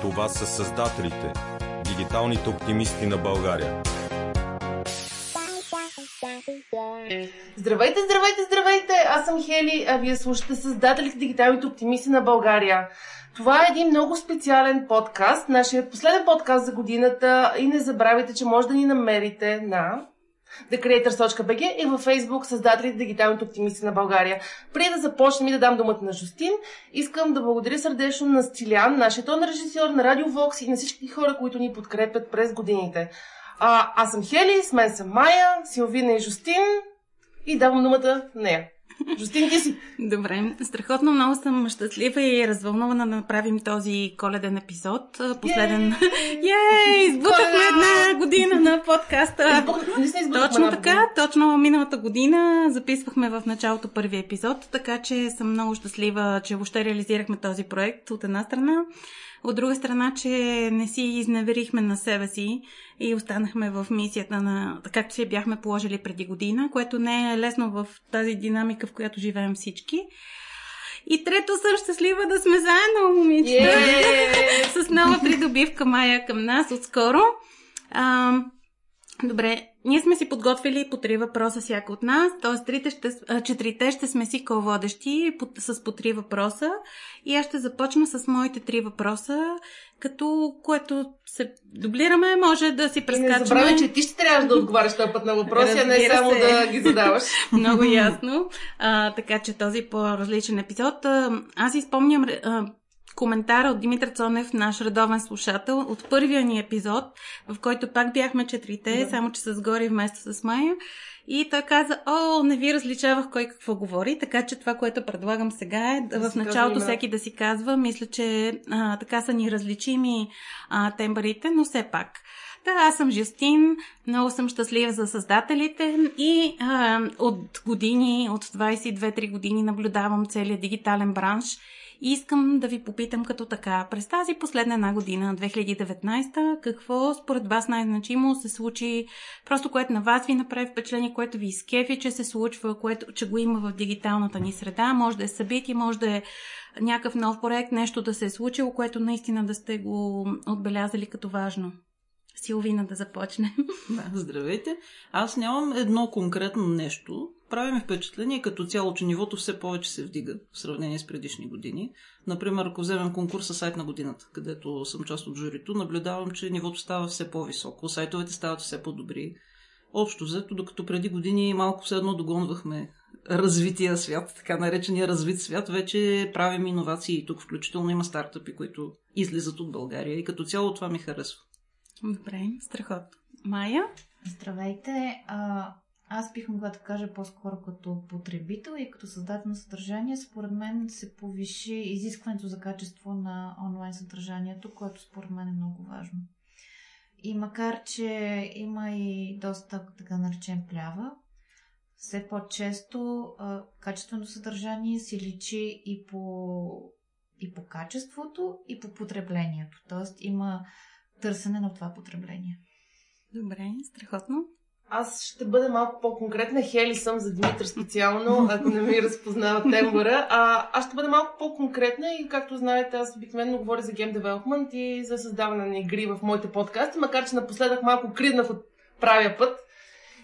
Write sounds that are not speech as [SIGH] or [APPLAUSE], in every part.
Това са създателите, дигиталните оптимисти на България. Здравейте, здравейте, здравейте! Аз съм Хели, а вие слушате Създателите дигиталните оптимисти на България. Това е един много специален подкаст, нашия последен подкаст за годината и не забравяйте, че може да ни намерите на thecreators.bg и във Facebook създателите дигиталните оптимисти на България. Преди да започнем и да дам думата на Жустин, искам да благодаря сърдечно на Стилян, нашия тон режисьор на Радио Вокс и на всички хора, които ни подкрепят през годините. А, аз съм Хели, с мен съм Майя, Силвина и Жустин и давам думата на нея. Жустин, ти си. Добре, страхотно много съм щастлива и развълнувана да направим този коледен епизод. Последен. Ей! Избутахме една година на подкаста. Точно така, точно миналата година записвахме в началото първи епизод, така че съм много щастлива, че въобще реализирахме този проект от една страна. От друга страна, че не си изневерихме на себе си и останахме в мисията на както си бяхме положили преди година, което не е лесно в тази динамика, в която живеем всички. И трето съм щастлива да сме заедно, момичета. Yeah! [LAUGHS] С нова придобивка Майя към нас отскоро. А, добре, ние сме си подготвили по три въпроса всяка от нас, т.е. трите ще, четирите ще сме си ко-водещи с по три въпроса и аз ще започна с моите три въпроса, като което се дублираме, може да си прескачаме. И не забравяй, че ти ще трябва да отговаряш този път на въпроси, а не само се. да ги задаваш. [LAUGHS] Много ясно. А, така че този по-различен епизод. Аз изпомням коментара от Димитър Цонев, наш редовен слушател, от първия ни епизод, в който пак бяхме четирите, да. само че с Гори вместо с Майя. И той каза, о, не ви различавах кой какво говори, така че това, което предлагам сега е да в началото всеки да си казва, мисля, че а, така са ни различими а, тембарите, но все пак. Да, аз съм Жестин, много съм щастлива за създателите и а, от години, от 22-3 години наблюдавам целият дигитален бранш и искам да ви попитам като така, през тази последна една година, 2019, какво според вас най-значимо се случи, просто което на вас ви направи впечатление, което ви изкефи, че се случва, което, че го има в дигиталната ни среда, може да е събитие, може да е някакъв нов проект, нещо да се е случило, което наистина да сте го отбелязали като важно. Силвина да започне. [LAUGHS] Да, здравейте. Аз нямам едно конкретно нещо. Прави ми впечатление като цяло, че нивото все повече се вдига в сравнение с предишни години. Например, ако вземем конкурса сайт на годината, където съм част от журито, наблюдавам, че нивото става все по-високо, сайтовете стават все по-добри. Общо взето, докато преди години малко все едно догонвахме развития свят, така наречения развит свят, вече правим иновации. Тук включително има стартъпи, които излизат от България и като цяло това ми харесва. Добре, страхот. Майя? Здравейте. А, аз бих могла да кажа по-скоро като потребител и като създател на съдържание. Според мен се повиши изискването за качество на онлайн съдържанието, което според мен е много важно. И макар, че има и доста, така наречем, плява, все по-често а, качествено съдържание се личи и по, и по качеството, и по потреблението. Тоест има търсене на това потребление. Добре, страхотно. Аз ще бъда малко по-конкретна. Хели съм за Димитър специално, ако не ми разпознава тембъра. А, аз ще бъда малко по-конкретна и както знаете, аз обикновено говоря за гейм девелопмент и за създаване на игри в моите подкасти, макар че напоследък малко криднах от правия път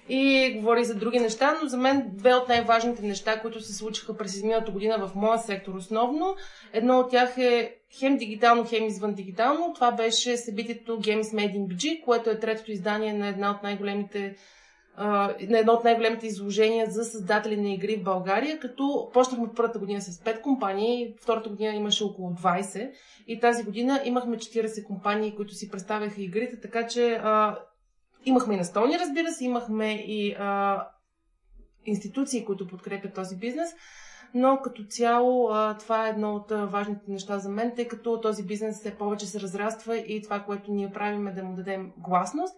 и говори за други неща, но за мен две от най-важните неща, които се случиха през изминалата година в моя сектор основно, едно от тях е хем дигитално, хем извън дигитално. Това беше събитието Games Made in BG, което е третото издание на една от най-големите на едно от най-големите изложения за създатели на игри в България, като почнахме първата година с 5 компании, втората година имаше около 20 и тази година имахме 40 компании, които си представяха игрите, така че а, Имахме и настолни, разбира се, имахме и а, институции, които подкрепят този бизнес, но като цяло това е едно от важните неща за мен, тъй като този бизнес все повече се разраства и това, което ние правим е да му дадем гласност.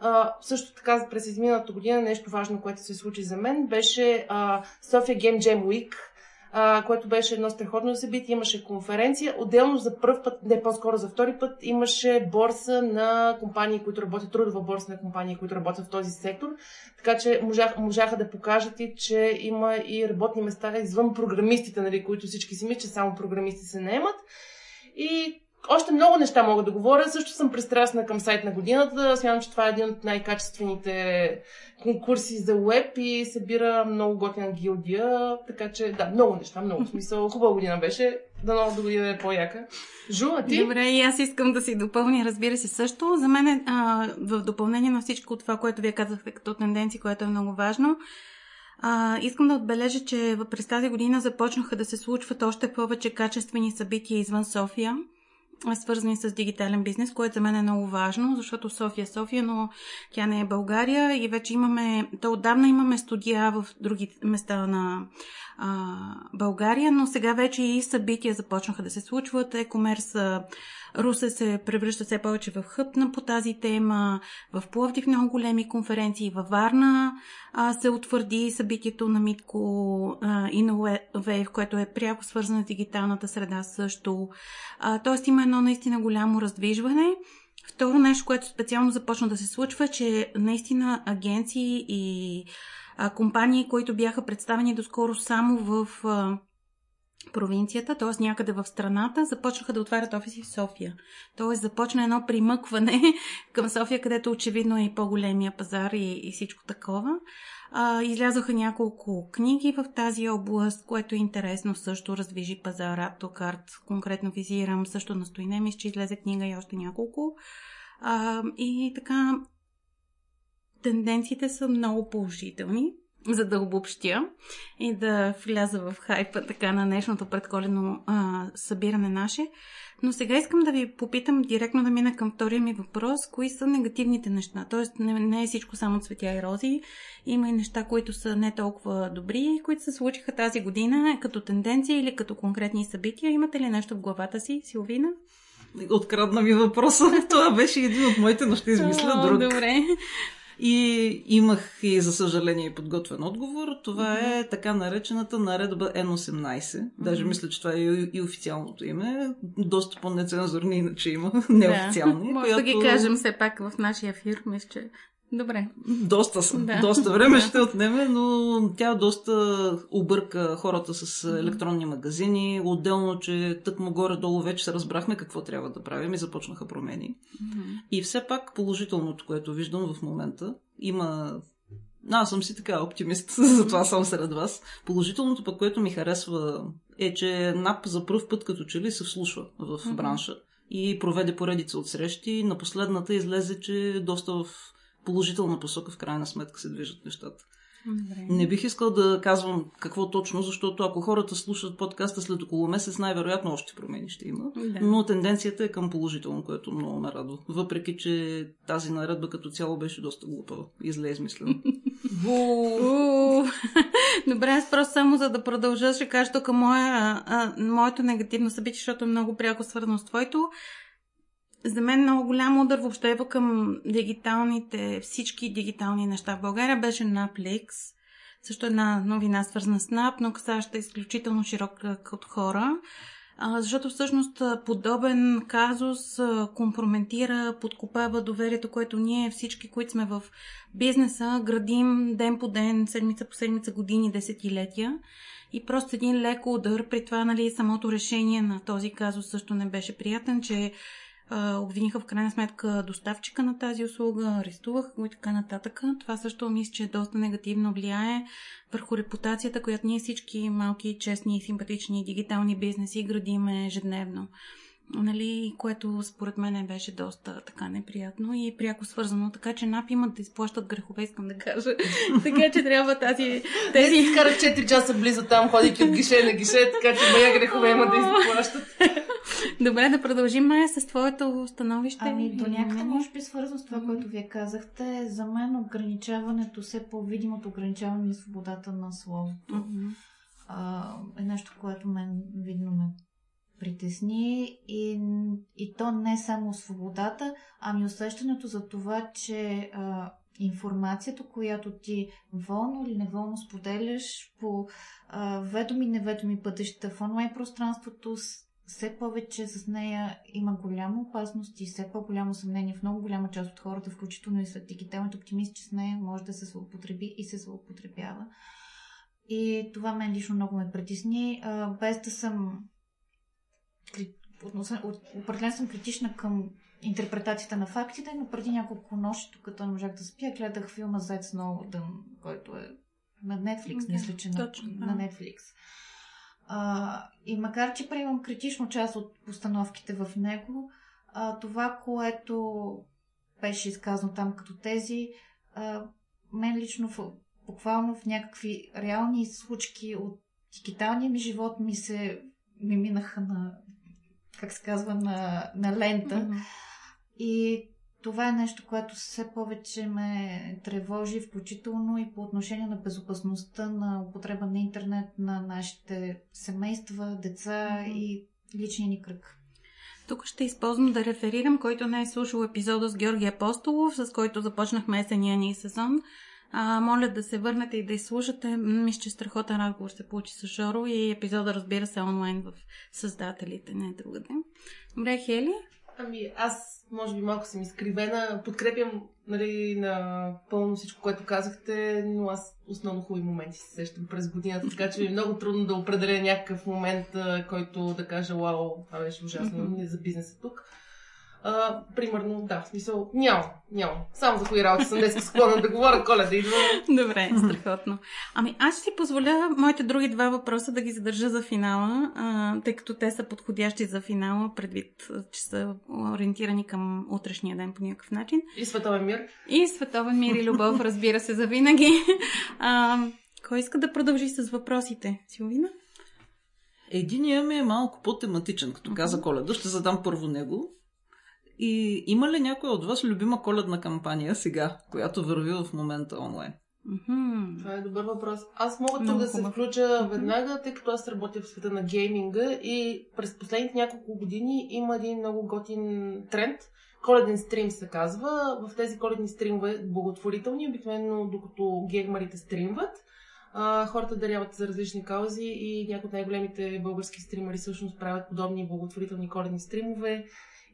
А, също така през изминалата година нещо важно, което се случи за мен, беше а, София Game Jam Week – а, което беше едно страхотно събитие. Имаше конференция. Отделно за първ път, не по-скоро за втори път, имаше борса на компании, които работят, трудова борса на компании, които работят в този сектор. Така че можах, можаха да покажат и, че има и работни места извън програмистите, нали, които всички си мислят, че само програмисти се наемат. И още много неща мога да говоря. Също съм пристрастна към сайт на годината. Смятам, че това е един от най-качествените конкурси за веб и събира много готина гилдия. Така че, да, много неща, много смисъл. Хубава година беше. Да нова до година е по-яка. Жу, а ти? Добре, и аз искам да си допълня, разбира се, също. За мен, е, а, в допълнение на всичко това, което вие казахте като тенденции, което е много важно, а, искам да отбележа, че през тази година започнаха да се случват още повече качествени събития извън София свързани с дигитален бизнес, което за мен е много важно, защото София е София, но тя не е България и вече имаме, то отдавна имаме студия в други места на а, България, но сега вече и събития започнаха да се случват. Екомерс Русе се превръща все повече в хъпна по тази тема, в Пловдив много големи конференции, във Варна а, се утвърди събитието на Митко а, което е пряко свързано с дигиталната среда също. А, тоест има едно наистина голямо раздвижване. Второ нещо, което специално започна да се случва, че наистина агенции и а, компании, които бяха представени доскоро само в а, провинцията, т.е. някъде в страната, започнаха да отварят офиси в София. Т.е. започна едно примъкване [LAUGHS] към София, където очевидно е и по-големия пазар и, и всичко такова. А, излязоха няколко книги в тази област, което е интересно също раздвижи пазара. Автокарт конкретно визирам, също на Стойнемис, че излезе книга и още няколко. А, и така, тенденциите са много положителни за да обобщя и да вляза в хайпа така на днешното предколено а, събиране наше. Но сега искам да ви попитам директно да мина към втория ми въпрос. Кои са негативните неща? Тоест не, не е всичко само цветя и рози. Има и неща, които са не толкова добри, които се случиха тази година като тенденция или като конкретни събития. Имате ли нещо в главата си, Силвина? Открадна ми въпроса. [LAUGHS] Това беше един от моите, но ще измисля друг. Добре. И имах и, за съжаление, подготвен отговор. Това mm-hmm. е така наречената наредба N18. Mm-hmm. Даже мисля, че това е и, и официалното име. Доста по-нецензурни, иначе има [LAUGHS] неофициални. Да. Може която... да ги кажем все пак в нашия ефир, мисля, че Добре. Доста. Да. доста време ще отнеме, но тя доста обърка хората с електронни магазини. Отделно, че тъкмо горе-долу вече се разбрахме какво трябва да правим и започнаха промени. Mm-hmm. И все пак положителното, което виждам в момента, има аз съм си така оптимист, [LAUGHS] затова съм сред вас. Положителното пък, което ми харесва е, че НАП за първ път като че ли се вслушва в mm-hmm. бранша и проведе поредица от срещи. На последната излезе, че доста в положителна посока в крайна сметка се движат нещата. Добре. Не бих искал да казвам какво точно, защото ако хората слушат подкаста след около месец, най-вероятно още промени ще има. Да. Но тенденцията е към положително, което много ме радва. Въпреки, че тази наредба като цяло беше доста глупа и зле измислена. [LAUGHS] [LAUGHS] Добре, аз просто само за да продължа, ще кажа тук моя, а, моето негативно събитие, защото е много пряко свързано с твоето за мен много голям удар въобще към дигиталните, всички дигитални неща в България беше Netflix. Също една новина свързана с NAP, но касаща изключително широк кръг от хора. защото всъщност подобен казус компрометира, подкопава доверието, което ние всички, които сме в бизнеса, градим ден по ден, седмица по седмица, години, десетилетия. И просто един леко удар, при това нали, самото решение на този казус също не беше приятен, че обвиниха в крайна сметка доставчика на тази услуга, арестуваха го и така нататък. Това също мисля, че доста негативно влияе върху репутацията, която ние всички малки, честни, симпатични дигитални бизнеси градиме ежедневно нали, което според мен беше доста така неприятно и пряко свързано, така че НАП имат да изплащат грехове, искам да кажа. [LAUGHS] така че трябва тази... Тези... Не карат 4 часа близо там, ходейки от гише на гише, така че моя грехове имат да изплащат. [LAUGHS] Добре, да продължим, Майя, с твоето становище. Ами, до някъде, може би, свързано с това, което вие казахте, за мен ограничаването, все по-видимото ограничаване на свободата на словото mm-hmm. а, е нещо, което мен видно ме притесни и, и то не само свободата, ами усещането за това, че а, информацията, която ти волно или неволно споделяш по ведоми и неведоми пътища в онлайн пространството, все повече с нея има голяма опасност и все по-голямо съмнение в много голяма част от хората, включително и след дигиталните оптимисти, че с нея може да се злоупотреби и се злоупотребява. И това мен лично много ме притесни, без да съм определен съм критична към интерпретацията на фактите, но преди няколко нощи, като не можах да спя, гледах филма Зец Сноудън, който е на Netflix, okay. мисля, че Точно, на, на Netflix. А, и макар, че приемам критично част от постановките в него, а, това, което беше изказано там като тези, а, мен лично в, буквално в някакви реални случки от дигиталния ми живот ми се ми минаха на, как се казва, на, на лента. Mm-hmm. И това е нещо, което все повече ме тревожи, включително и по отношение на безопасността на употреба на интернет на нашите семейства, деца mm-hmm. и личния ни кръг. Тук ще използвам да реферирам, който не е слушал епизода с Георги Апостолов, с който започнахме есения ни сезон. А, моля да се върнете и да изслушате. Мисля, че страхотен разговор се получи с Жоро и епизода разбира се онлайн в създателите, не другаде. Добре, Хели? Ами аз може би малко съм изкривена. Подкрепям нали, на пълно всичко, което казахте, но аз основно хубави моменти се сещам през годината, така че ми е много трудно да определя някакъв момент, който да кажа, вау, това беше ужасно [LAUGHS] mm-hmm. за бизнеса тук. А, примерно, да, в смисъл, няма, няма. Само за кои работи съм днес склонна да говоря, коледа идва. Добре, страхотно. Ами аз ще си позволя моите други два въпроса да ги задържа за финала, а, тъй като те са подходящи за финала, предвид, че са ориентирани към утрешния ден по някакъв начин. И световен мир. И световен мир и любов, разбира се, за винаги. А, кой иска да продължи с въпросите? Силвина? Единия ми е малко по-тематичен, като каза Коледа. Ще задам първо него. И има ли някой от вас любима коледна кампания сега, която върви в момента онлайн? Mm-hmm. Това е добър въпрос. Аз мога тук да се включа веднага, тъй като аз работя в света на гейминга и през последните няколко години има един много готин тренд. Коледен стрим се казва. В тези коледни стримове, благотворителни, обикновено докато геймерите стримват, а, хората даряват за различни каузи и някои от най-големите български стримери всъщност правят подобни благотворителни коледни стримове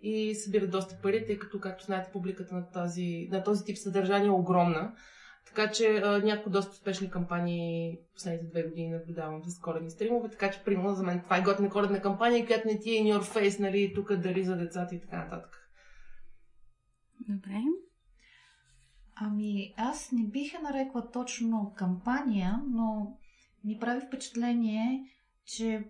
и събират доста пари, тъй като, както знаете, публиката на, тази, на този тип съдържание е огромна. Така че някои доста успешни кампании последните две години наблюдавам с коледни стримове, така че примерно за мен това е готина коледна кампания, която не ти е in your face, нали, тук дали за децата и така нататък. Добре. Ами, аз не бих я нарекла точно кампания, но ми прави впечатление, че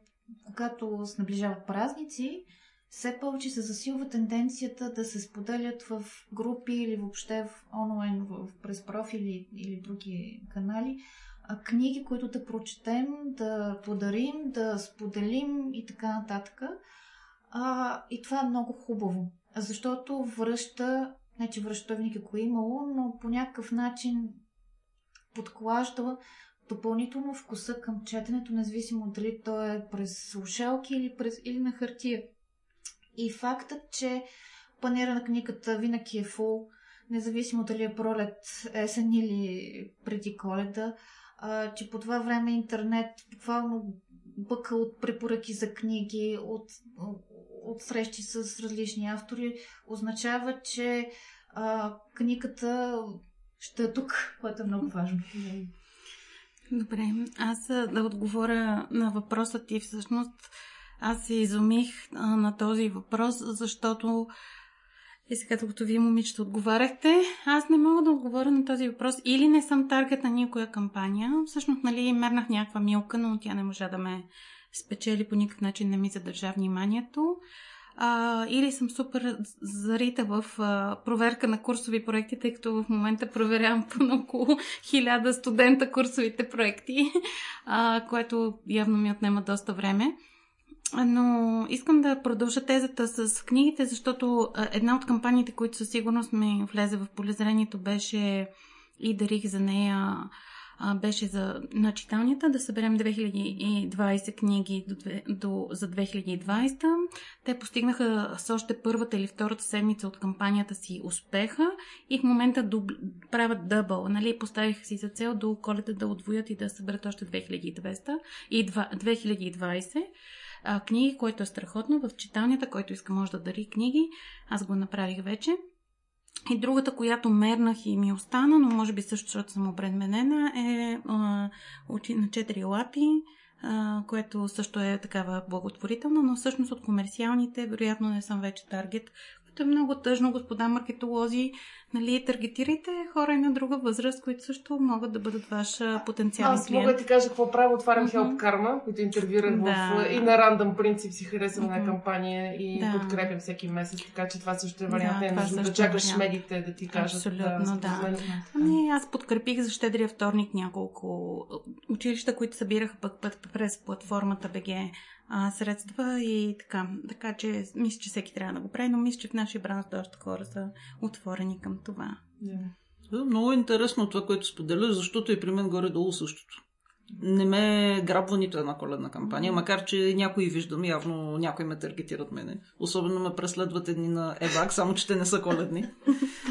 когато се наближават празници, все повече се засилва тенденцията да се споделят в групи или въобще в онлайн, в, през профили или други канали, а книги, които да прочетем, да подарим, да споделим и така нататък. А, и това е много хубаво, защото връща, не че връща винаги го е имало, но по някакъв начин подклажда допълнително вкуса към четенето, независимо дали то е през слушалки или, през, или на хартия. И фактът, че панера на книгата винаги е фул, независимо дали е пролет, есен или преди коледа, а, че по това време интернет буквално бъка от препоръки за книги, от, от срещи с различни автори, означава, че а, книгата ще е тук, което е много важно. Добре, аз да отговоря на въпроса ти всъщност аз се изумих а, на този въпрос, защото и сега, докато вие, момичета, отговаряхте, аз не мога да отговоря на този въпрос. Или не съм таргет на никоя кампания. Всъщност, нали, мернах някаква милка, но тя не можа да ме спечели по никакъв начин, не ми задържа вниманието. А, или съм супер зарита в а, проверка на курсови проекти, тъй като в момента проверявам по около хиляда студента курсовите проекти, а, което явно ми отнема доста време. Но искам да продължа тезата с книгите, защото една от кампаниите, които със сигурност ми влезе в полезрението, беше и дарих за нея беше за на читалнията да съберем 2020 книги до, до, за 2020. Те постигнаха с още първата или втората седмица от кампанията си успеха и в момента дуб, правят дъбъл. Нали? Поставиха си за цел до коледа да отвоят и да съберат още 2200 и 2020 а, книги, което е страхотно. В читалнята, който иска може да дари книги. Аз го направих вече. И другата, която мернах и ми остана, но може би също, защото съм обредменена, е а, на четири лапи а, което също е такава благотворителна, но всъщност от комерциалните, вероятно не съм вече таргет, което е много тъжно, господа маркетолози. Нали, таргетирайте хора и на друга възраст, които също могат да бъдат ваш потенциален Аз клиент. мога да ти кажа какво правя. Отварям Мгм. Help Karma, които интервюрах Да. в... И на рандъм принцип си харесвам една Мгм. кампания и Да. подкрепям всеки месец, така че това също е вариант. Да, е нужно да е чакаш вариант. медиите да ти кажат. Абсолютно, да. мен. Ами, аз подкрепих за щедрия вторник няколко училища, които събираха пък път през платформата БГ а, средства и така. Така че мисля, че всеки трябва да го прави, но мисля, че в нашия бранш доста хора са отворени към това. Да. Да, много е интересно това, което споделяш, защото и при мен горе-долу същото. Не ме грабва нито една коледна кампания, макар че някои виждам, явно някои ме таргетират мене. Особено ме преследват едни на ебак, само че те не са коледни.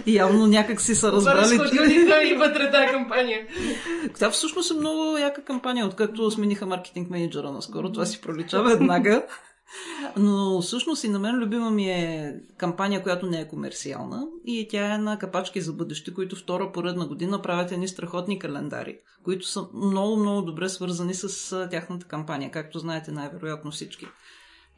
И явно някак си са разбрали. Ходилника и вътре тази кампания. Тя всъщност е много яка кампания, откакто смениха маркетинг менеджера наскоро. Това си пролича веднага. Но всъщност и на мен любима ми е кампания, която не е комерциална и тя е на Капачки за бъдеще, които втора поредна година правят едни страхотни календари, които са много, много добре свързани с тяхната кампания, както знаете най-вероятно всички.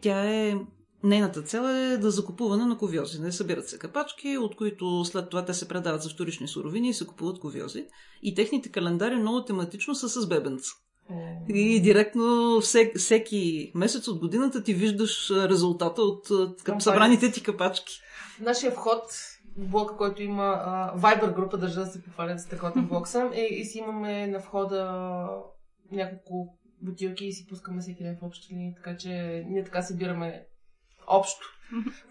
Тя е Нейната цел е да закупуване на ковьози. Не събират се капачки, от които след това те се предават за вторични суровини и се купуват ковьози. И техните календари много тематично са с бебенца. И директно всек, всеки месец от годината ти виждаш резултата от Кампания. събраните ти капачки. Нашия вход в блока, който има а, Viber група, държа да се похваля за страхотен блок съм, е, и си имаме на входа няколко бутилки и си пускаме всеки ден в общи линии, така че ние така събираме общо.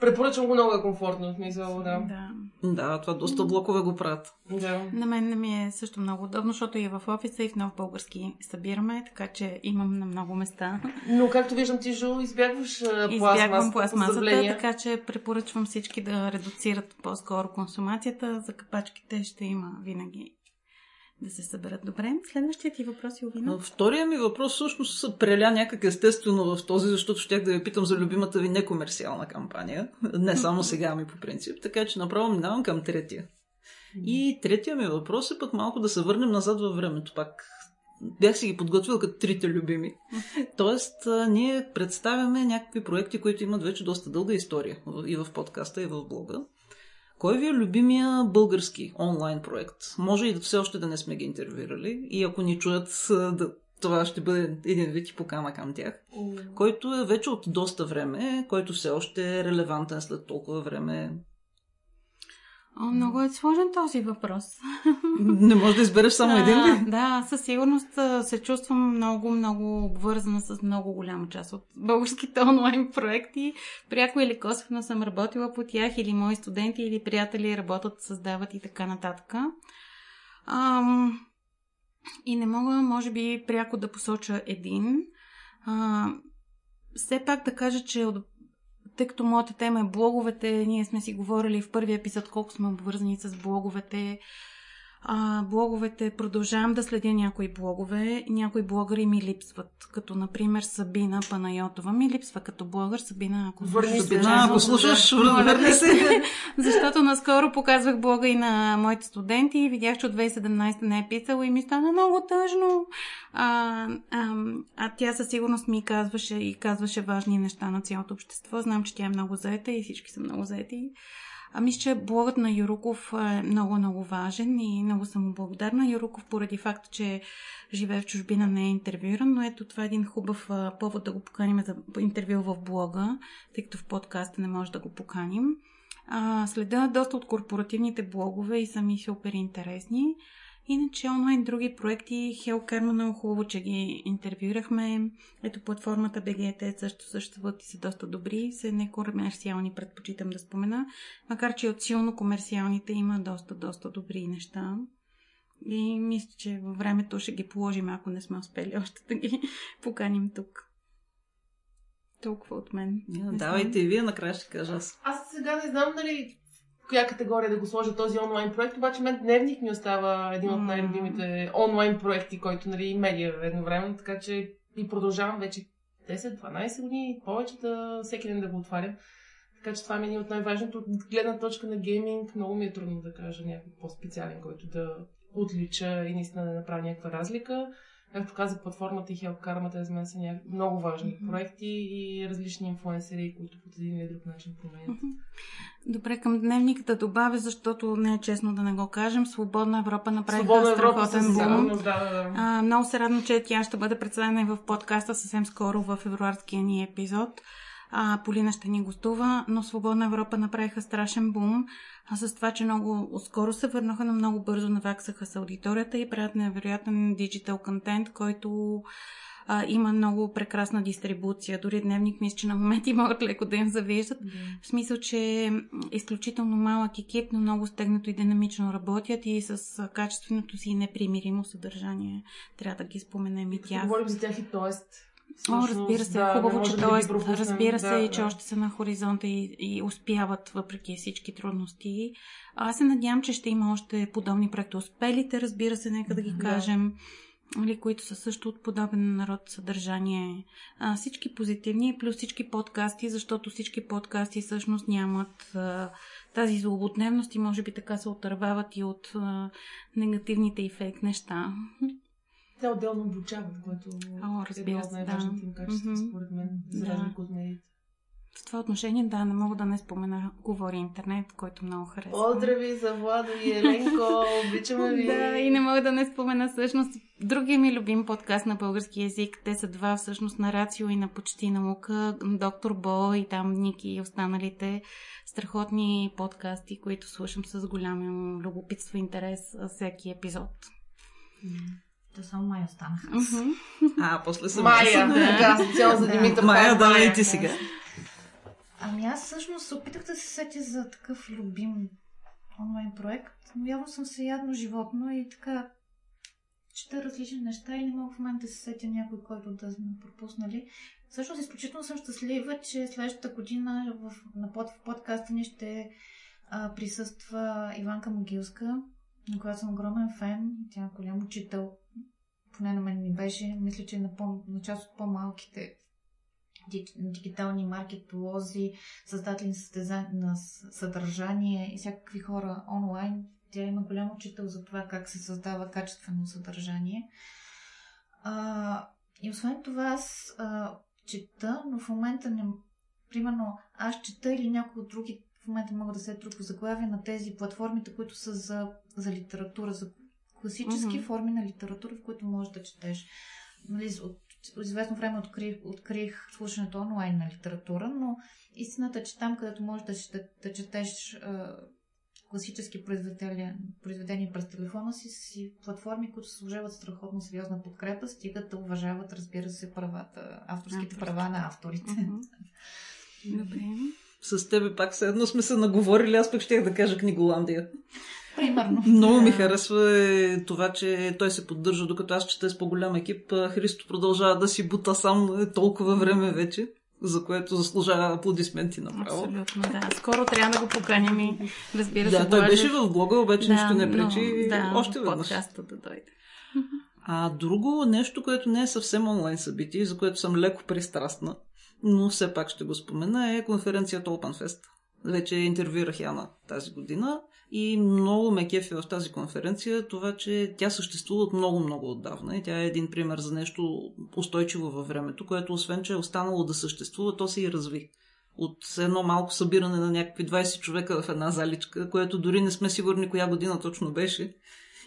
Препоръчвам го, много е комфортно, смисъл, да. Да. Да, това доста блокове го правят. да. На мен не ми е също много удобно, защото и в офиса, и в нов български събираме, така че имам на много места. Но както виждам, ти, Жу, избягваш а, Избягвам пластмасата. така че препоръчвам всички да редуцират по-скоро консумацията. За капачките ще има винаги да се съберат добре. Следващият ти въпрос, Йовина. Втория ми въпрос всъщност се преля някак естествено в този, защото щях да ви питам за любимата ви некомерциална кампания. Не само [LAUGHS] сега ми по принцип. Така че направо минавам към третия. И третия ми въпрос е пък малко да се върнем назад във времето пак. Бях си ги подготвил като трите любими. [LAUGHS] Тоест, ние представяме някакви проекти, които имат вече доста дълга история. И в подкаста, и в блога. Кой ви е любимия български онлайн проект? Може и да все още да не сме ги интервюирали. И ако ни чуят, да, това ще бъде един вид и покана към тях. Който е вече от доста време, който все още е релевантен след толкова време. О, много е сложен този въпрос. [LAUGHS] Не можеш да избереш само един ли? Да, със сигурност се чувствам много, много обвързана с много голяма част от българските онлайн проекти. Пряко или косвено съм работила по тях, или мои студенти, или приятели работят, създават и така нататък. Ам, и не мога, може би, пряко да посоча един. А, все пак да кажа, че от тъй като моята тема е блоговете, ние сме си говорили в първия епизод колко сме обвързани с блоговете. А, блоговете, продължавам да следя някои блогове. Някои блогъри ми липсват, като например Сабина Панайотова. Ми липсва като блогър Сабина, ако [LAUGHS] Върни се, случайно. А, ако слушаш, върни се. Защото наскоро показвах блога и на моите студенти и видях, че от 2017 не е писала и ми стана много тъжно. А, а, а тя със сигурност ми казваше и казваше важни неща на цялото общество. Знам, че тя е много заета и всички са много заети. А мисля, че блогът на Юруков е много, много важен и много съм благодарна. Юруков поради факта, че живее в чужбина, не е интервюиран, но ето това е един хубав повод да го поканим за интервю в блога, тъй като в подкаста не може да го поканим. А, следя доста от корпоративните блогове и са ми супер интересни. Иначе онлайн други проекти, Hellkarma много хубаво, че ги интервюирахме. Ето платформата BGT също съществуват и са доста добри. Са некомерциални, предпочитам да спомена. Макар, че от силно комерциалните има доста, доста добри неща. И мисля, че във времето ще ги положим, ако не сме успели още да ги [LAUGHS] поканим тук. Толкова от мен. Не знам. Давайте и вие, накрая ще кажа аз. Аз сега не знам дали коя категория да го сложа този онлайн проект, обаче мен Дневник ми остава един от най-любимите онлайн проекти, който нали, медия едновременно, така че и продължавам вече 10-12 години, повече да всеки ден да го отварям. Така че това ми е един от най-важното. От гледна точка на гейминг, много ми е трудно да кажа някой по-специален, който да отлича и наистина да направи някаква разлика. Както каза, платформата и Help Karma, за мен са ня... много важни Мгм. проекти и различни инфлуенсери, които по един или друг начин променят. Добре, към дневника да добавя, защото не е честно да не го кажем. Свободна Европа направиха Свободна Европа страхотен бум. да, да, да. А, много се радвам, че тя ще бъде представена и в подкаста съвсем скоро в февруарския ни епизод. А, Полина ще ни гостува, но Свободна Европа направиха страшен бум. А с това, че много скоро се върнаха, но много бързо наваксаха с аудиторията и правят невероятен диджитал контент, който а, има много прекрасна дистрибуция. Дори дневник мисля, че на моменти [LAUGHS] могат леко да им завиждат. В смисъл, че е изключително малък екип, но много стегнато и динамично работят и с качественото си непримиримо съдържание. Трябва да ги споменем и тях. говорим за тях и тоест. О, всъщност, разбира се, да, хубаво, че можем да разбира се Да, и че да. още са на хоризонта и, и успяват въпреки всички трудности. Аз се надявам, че ще има още подобни проекти. Успелите, разбира се, нека да ги Да. кажем, нали, които са също от подобен народ съдържание. А, всички позитивни, плюс всички подкасти, защото всички подкасти всъщност нямат а, тази злободневност и може би така се отървават и от а, негативните и фейк неща. Те отделно обучават, което О, е разбира едно от най-важните да. им качества, Мгм. според мен, за Да. разлика от медиите. В това отношение, да, не мога да не спомена Говори интернет, който много харесва. Поздрави за Владо и Еленко, обичаме ви! Да, и не мога да не спомена всъщност другия ми любим подкаст на български язик. Те са два всъщност на Рацио и на Почти наука. Доктор Бо и там Ники и останалите страхотни подкасти, които слушам с голямо любопитство и интерес а, всеки епизод. Те само май останаха. Мгм. А, после съм Майя, Да. специално за Да. Димитър. Майя, е давай и ти сега. Ами аз всъщност се опитах да се сетя за такъв любим онлайн проект, но явно съм се ядно животно и така чета различни неща и не мога в момента да се сетя някой, който да сме пропуснали. Всъщност изключително съм щастлива, че следващата година в, на под, в подкаста ни ще а, присъства Иванка Могилска, на която съм огромен фен. Тя е голям учител. Поне на мен ми беше. Мисля, че е на, по, на част от по-малките ди- дигитални маркетолози, създатели на, съдържание и всякакви хора онлайн. Тя има голям учител за това как се създава качествено съдържание. А, и освен това аз а, чета, но в момента не... Примерно аз чета или някои от други в момента мога да се друго заглавие на тези платформите, които са за, за литература, за класически Мгм. форми на литература, в които можеш да четеш. Нали, от, от известно време открих, открих слушането онлайн на литература, но истината е, че там, където можеш да, ще- да четеш а, класически произведения, през телефона си, си платформи, които служават страхотно сериозна подкрепа, стигат да уважават, разбира се, правата, авторските Авторски. права на авторите. Мгм. [LAUGHS] Добре. С тебе пак все едно сме се наговорили, аз пък щях да кажа книголандия. Примерно. Много ми Да. харесва е това, че той се поддържа, докато аз чета с по-голям екип. Христо продължава да си бута сам е, толкова време вече, за което заслужава аплодисменти направо. Абсолютно, да. Скоро трябва да го поканим и разбира се. Да, той беше в блога, обаче нищо не пречи. но, да, Още веднъж. да дойде. А друго нещо, което не е съвсем онлайн събитие, за което съм леко пристрастна, но все пак ще го спомена, е конференцията Open Fest. Вече интервюирах Яна тази година и много ме кефи в тази конференция това, че тя съществува от много-много отдавна и тя е един пример за нещо устойчиво във времето, което освен, че е останало да съществува, то се и разви. От едно малко събиране на някакви 20 човека в една заличка, което дори не сме сигурни коя година точно беше,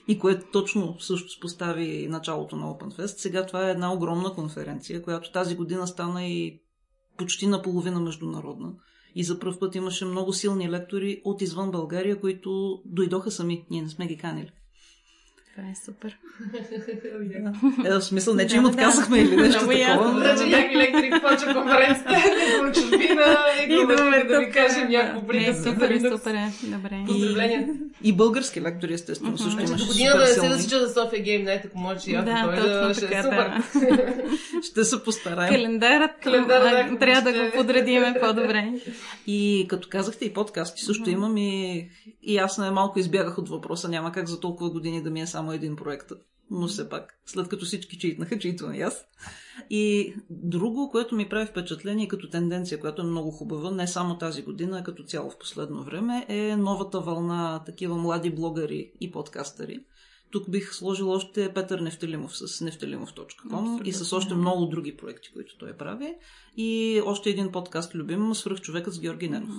и което точно също постави началото на Open Fest. Сега това е една огромна конференция, която тази година стана и почти наполовина международна. И за първ път имаше много силни лектори от извън България, които дойдоха сами. Ние не сме ги канили. Това е супер. Е, в смисъл, не че им отказахме или нещо Много ясно, такова. да. Значи някакви лектори почва конференцията, идва [LAUGHS] чужбина, идваме да ви кажем няколко Е, приказки за супер, супер. Добре. Поздравления. И български лектори, естествено, също Значи имаше до година да се силни. засича за София Гейм Найт, ако може и ако той ще е супер. да. [LAUGHS] Ще се постараем. Календарът, трябва да го подредиме [LAUGHS] по-добре. И като казахте и подкасти, също имам и, и аз малко избягах от въпроса. Няма как за толкова години да ми е само един проект. Но все пак, след като всички читнаха, читвам и аз. И друго, което ми прави впечатление като тенденция, която е много хубава, не само тази година, а като цяло в последно време, е новата вълна такива млади блогъри и подкастъри. Тук бих сложил още Петър Нефтелимов с Абсолютно. и с още много други проекти, които той прави. И още един подкаст любим, Свръх човекът с Георги Ненов.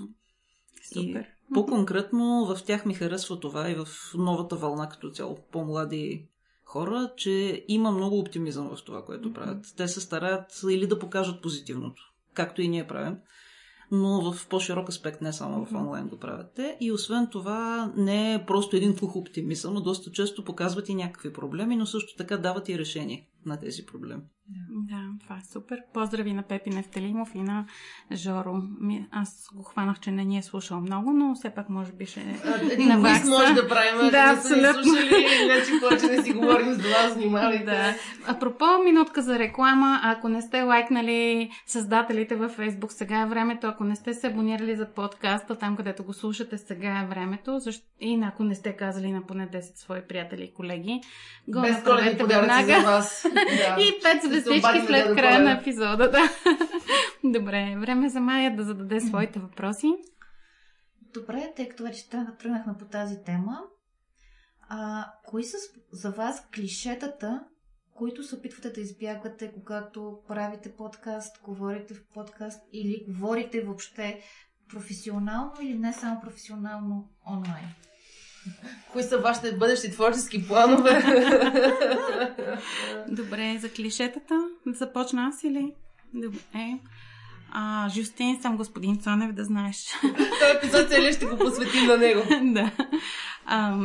Супер. По-конкретно в тях ми харесва това и в новата вълна като цяло по-млади хора, че има много оптимизъм в това, което правят. Те се стараят или да покажат позитивното, както и ние правим, но в по-широк аспект, не само в онлайн го правят те. И освен това, не е просто един пух оптимизъм, а доста често показват и някакви проблеми, но също така дават и решение на тези проблеми. Да, това е супер. Поздрави на Пепи Нефтелимов и на Жоро. Ми- Аз го хванах, че не ни е слушал много, но все пак може би ще... А, На вакса. може да правим, ако Да, не са ни абсолютно. слушали, иначе повече не си говорим с вас, внимавайте. Да. Апропо минутка за реклама, ако не сте лайкнали създателите във Facebook, сега е времето. Ако не сте се абонирали за подкаста, там където го слушате, сега е времето. Защо... И ако не сте казали на поне 10 свои приятели и колеги, го Без направете подаръци за веднага. вас. Да. И пет звездички след края на епизода. Да. [LAUGHS] Добре, време за Майя да зададе своите въпроси. Добре, тъй като вече тръгна- тръгнахме по тази тема, а, кои са за вас клишетата, които се опитвате да избягвате, когато правите подкаст, говорите в подкаст или говорите въобще професионално или не само професионално онлайн? Кои са вашите бъдещи творчески планове? Добре, за клишетата започна аз или? Добре. А, Жустин съм господин Цонев, да знаеш. Този епизод целият ще го посветим на него. [LAUGHS] да. А,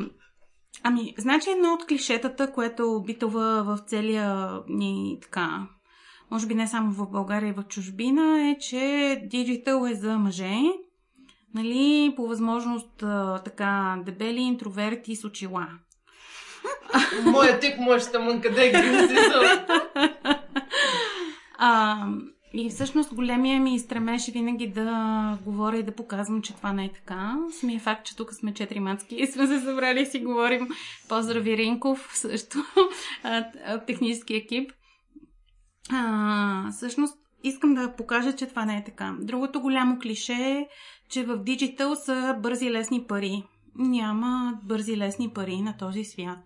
ами, значи едно от клишетата, което битова в целия ни така, може би не само в България и в чужбина, е, че диджитал е за мъже. Нали, по възможност а, така дебели интроверти с очила. Моя тик, моята мънка, да е А, и всъщност големия ми стремеж е винаги да говоря и да показвам, че това не е така. Самия факт, че тук сме четири мацки и сме се събрали и си говорим. Поздрави Ринков също технически екип. А, всъщност искам да покажа, че това не е така. Другото голямо клише е, че в диджитал са бързи лесни пари. Няма бързи лесни пари на този свят.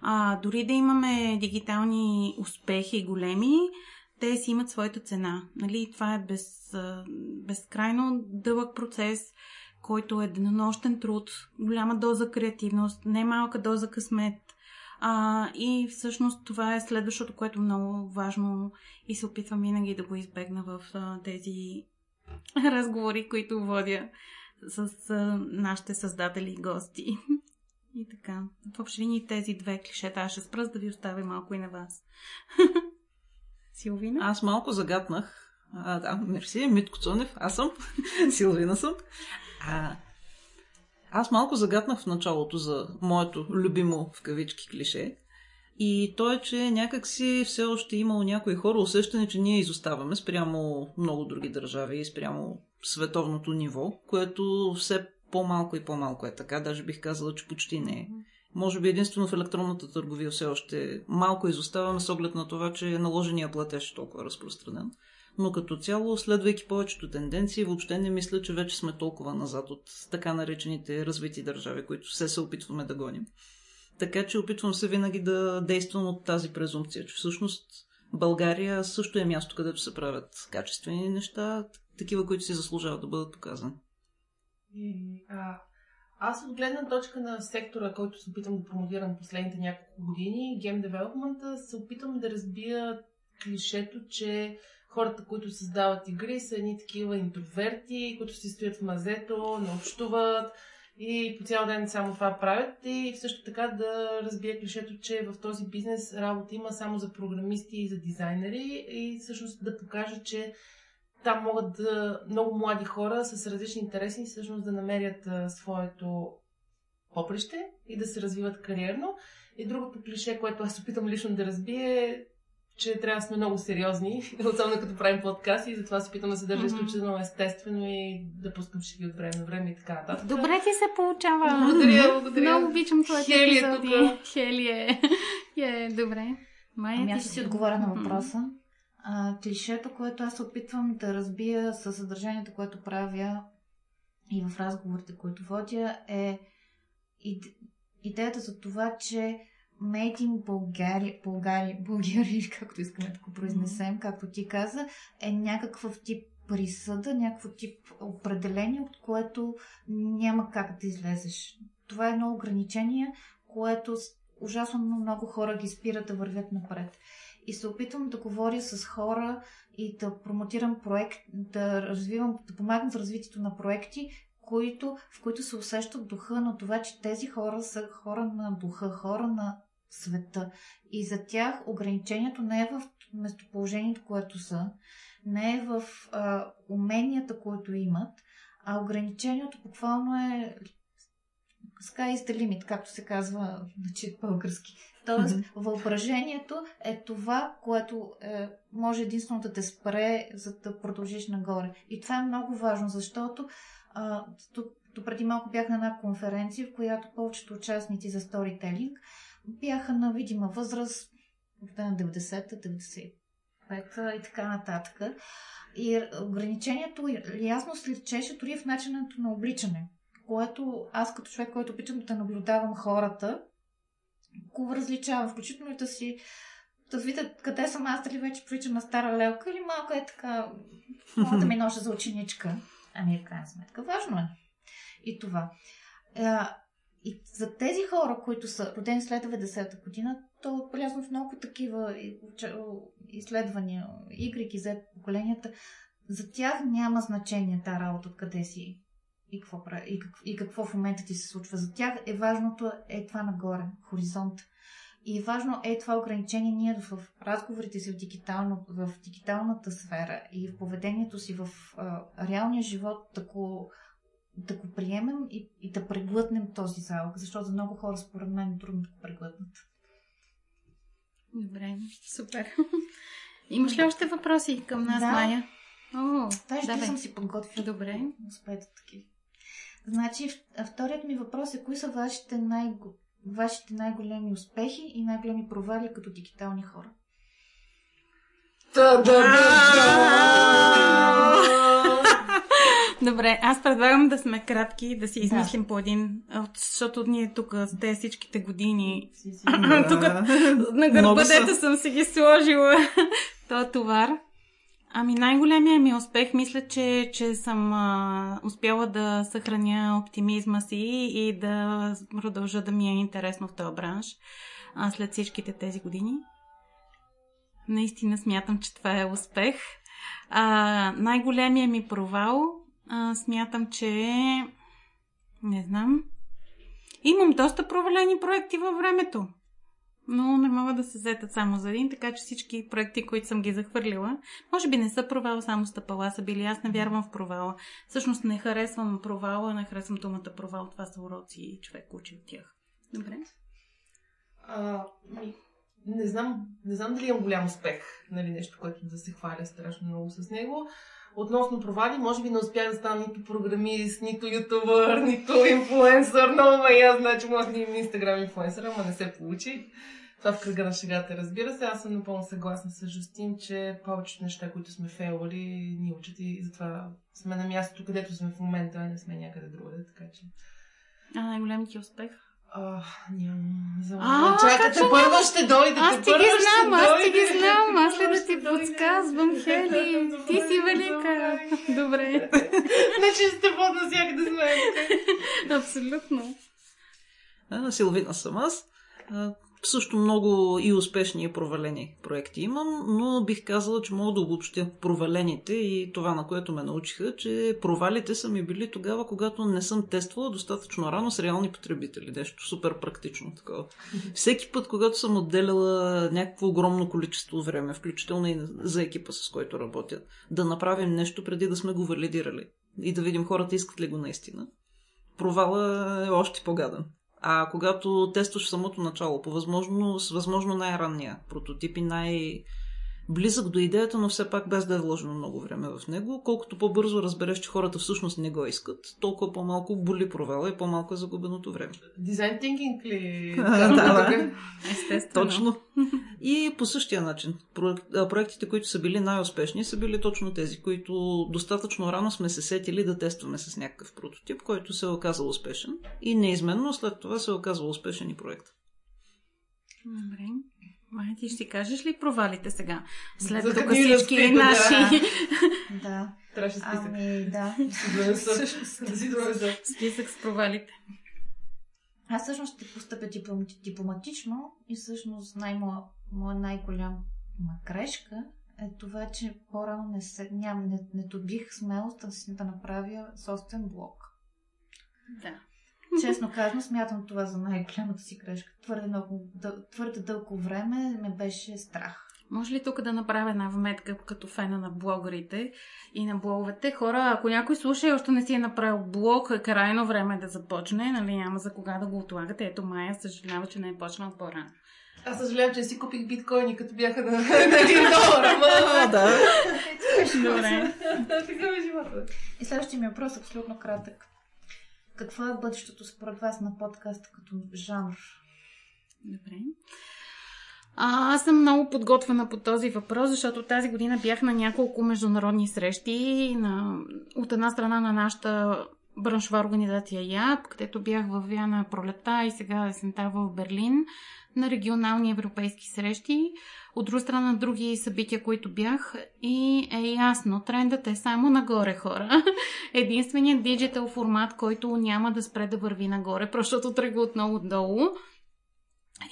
А, дори да имаме дигитални успехи големи, те си имат своята цена. Нали? Това е без, безкрайно дълъг процес, който е денонощен труд, голяма доза креативност, не малка доза късмет. А, и всъщност това е следващото, което е много важно и се опитвам винаги да го избегна в а, тези [LAUGHS] разговори, които водя с а, нашите създатели и гости. И така. В общи линии тези две клишета. Аз ще спра, да ви оставя малко и на вас. [LAUGHS] Силвина? Аз малко загатнах. А, да, мерси, Митко Цонев, аз съм. [LAUGHS] Силвина съм. А, аз малко загатнах в началото за моето любимо в кавички клише. И то е, че някакси все още имало някои хора усещане, че ние изоставаме спрямо много други държави и спрямо световното ниво, което все по-малко и по-малко е така. Даже бих казала, че почти не е. Може би единствено в електронната търговия все още малко изоставаме с оглед на това, че наложения платеж е толкова разпространен. Но като цяло, следвайки повечето тенденции, въобще не мисля, че вече сме толкова назад от така наречените развити държави, които все се опитваме да гоним. Така че опитвам се винаги да действам от тази презумпция, че всъщност България също е място, където се правят качествени неща, такива, които си заслужават да бъдат показани. А, аз от гледна точка на сектора, който се опитам да промодирам последните няколко години, Game Development, се опитам да разбия клишето, че хората, които създават игри, са едни такива интроверти, които си стоят в мазето, не общуват и по цял ден само това правят. И също така да разбия клишето, че в този бизнес работа има само за програмисти и за дизайнери и всъщност да покажа, че там могат да, много млади хора с различни интереси всъщност да намерят своето поприще и да се развиват кариерно. И другото клише, което аз опитам лично да разбие че трябва да сме много сериозни, [LAUGHS] особено като правим подкасти и затова се опитам да се държа Мгм. изключително естествено и да пускам шеги от време на време и така нататък. Добре ти се получава. Благодаря, благодаря. Много обичам твоите Хели е епизоди. тука. Хели е. [LAUGHS] е. Добре. Майя, Ами аз ще си отговоря на въпроса. А, клишето, което аз се опитвам да разбия със съдържанието, което правя и в разговорите, които водя, е ид... идеята за това, че Made in Bulgaria, Bulgaria, Bulgaria, както искаме да го произнесем, както ти каза, е някакъв тип присъда, някакво тип определение, от което няма как да излезеш. Това е едно ограничение, което ужасно много хора ги спират да вървят напред. И се опитвам да говоря с хора и да промотирам проект, да развивам, да помагам за развитието на проекти, които, в които се усещат духа на това, че тези хора са хора на духа, хора на света. И за тях ограничението не е в местоположението, което са, не е в а, уменията, които имат, а ограничението буквално е sky is the limit, както се казва на чит български. Тоест, въображението е това, което е, може единствено да те спре, за да продължиш нагоре. И това е много важно, защото а, тук, преди малко бях на една конференция, в която повечето участници за сторителинг бяха на видима възраст на 90-та, 95-та и така нататък. И ограничението ясно се личеше дори в начинането на обличане, което аз като човек, който обичам да наблюдавам хората, го различавам, включително и да си да видя къде съм аз, дали вече приличам на стара лелка или малко е така, мога да ми ноша за ученичка. Ами, в крайна сметка, важно е. И това. И за тези хора, които са родени след 90-та година, то е отбелязвам в много такива изследвания, игрики за поколенията, за тях няма значение тази работа, откъде си и какво, и, какво, и какво в момента ти се случва. За тях е важното е това нагоре, хоризонт. И е важно е това ограничение ние в разговорите си в, дигитално, в дигиталната сфера и в поведението си в а, реалния живот да го, да го приемем и, и да преглътнем този залог, защото за много хора според мен е трудно да го преглътнат. Добре, супер. [LAUGHS] Имаш ли още въпроси към нас, да. Майя? О, Даже да, съм си подготвила. Добре. Успете такива. Значи, вторият ми въпрос е, кои са вашите, най- вашите най-големи успехи и най-големи провали като дигитални хора? Добре, аз предлагам да сме кратки, да си измислим да. по един, защото ние тук с тези всичките години, [LAUGHS] тук на гърбадета съм си ги сложила, [LAUGHS] то товар. Ами най-големия ми успех, мисля, че, че съм а, успяла да съхраня оптимизма си и да продължа да ми е интересно в този бранш а, след всичките тези години. Наистина смятам, че това е успех. А, най-големия ми провал, а, смятам, че не знам. Имам доста провалени проекти във времето но не могат да се взетат само за един, така че всички проекти, които съм ги захвърлила, може би не са провал, само стъпала са били. Аз не вярвам в провала. Всъщност не харесвам провала, не харесвам думата провал. Това са уроци и човек учи от тях. Добре. А, не знам, не знам дали имам голям успех, нали, нещо, което да се хваля страшно много с него. Относно провали, може би не успях да стана нито програмист, нито ютубър, нито инфлуенсър. Много ме я, значи може да имам инстаграм инфлуенсър, ама не се получи. Това в кръга на шегата, разбира се. Аз съм напълно съгласна с Жустин, че повечето неща, които сме фейлвали, ни учат и затова сме на мястото, където сме в момента, а не сме някъде другаде, така че... А най-големият ти успех? А, нямам. А, Чакайте, първо ще дойде. Аз ти ги знам, аз ти ги знам. Аз ли да ти подсказвам, [LAUGHS] Хели? Ти си велика. Добре. [LAUGHS] Значи сте под навсякъде с. Абсолютно. Силвина съм аз. Също много и успешни и провалени проекти имам, но бих казала, че мога да обобщя провалените и това, на което ме научиха, че провалите са ми били тогава, когато не съм тествала достатъчно рано с реални потребители. Нещо супер практично такова. Всеки път, когато съм отделяла някакво огромно количество време, включително и за екипа, с който работя, да направим нещо преди да сме го валидирали и да видим хората искат ли го наистина, провала е още по-гаден. А когато тестваш самото начало, по възможно, с възможно най-ранния прототип и най- близък до идеята, но все пак без да е вложено много време в него. Колкото по-бързо разбереш, че хората всъщност не го искат, толкова по-малко боли провала и по-малко е загубеното време. Дизайн тинкинг ли? [LAUGHS] да, да. Естествено. Точно. И по същия начин. Проектите, които са били най-успешни, са били точно тези, които достатъчно рано сме се сетили да тестваме с някакъв прототип, който се е оказал успешен. И неизменно след това се е оказал успешен и проект. Добре. Май, ти ще кажеш ли провалите сега? След За да тук всички наши [LAUGHS] Да. Трябваше списък. Ами, да. Да. Да списък с провалите. Аз всъщност ще постъпя диплом, дипломатично и всъщност най-моя, моя най-голяма грешка е това, че по-рано не, се, ням, не, не добих смелост да, си, да направя собствен блог. Да. Честно казано, смятам това за най-голямата си грешка. Твърде, много, твърде дълго време ме беше страх. Може ли тук да направя една вметка като фена на блогърите и на блоговете? Хора, ако някой слуша и още не си е направил блог, е крайно време да започне, нали няма за кога да го отлагате. Ето Майя съжалява, че не е почнал по-рано. Аз съжалявам, че си купих биткоини, като бяха на, [LAUGHS] на един долар. Ама... [LAUGHS] да. Добре. така е живота. И следващия ми въпрос е абсолютно кратък. Какво е бъдещето според вас на подкаста като жанр? Добре. А, аз съм много подготвена по този въпрос, защото тази година бях на няколко международни срещи. На, от една страна на нашата браншова организация ЯП, където бях в Вяна пролета и сега есента в Берлин на регионални европейски срещи. От друга страна на други събития, които бях и е ясно, трендът е само нагоре хора. [LAUGHS] Единственият диджитал формат, който няма да спре да върви нагоре, защото тръгва отново отдолу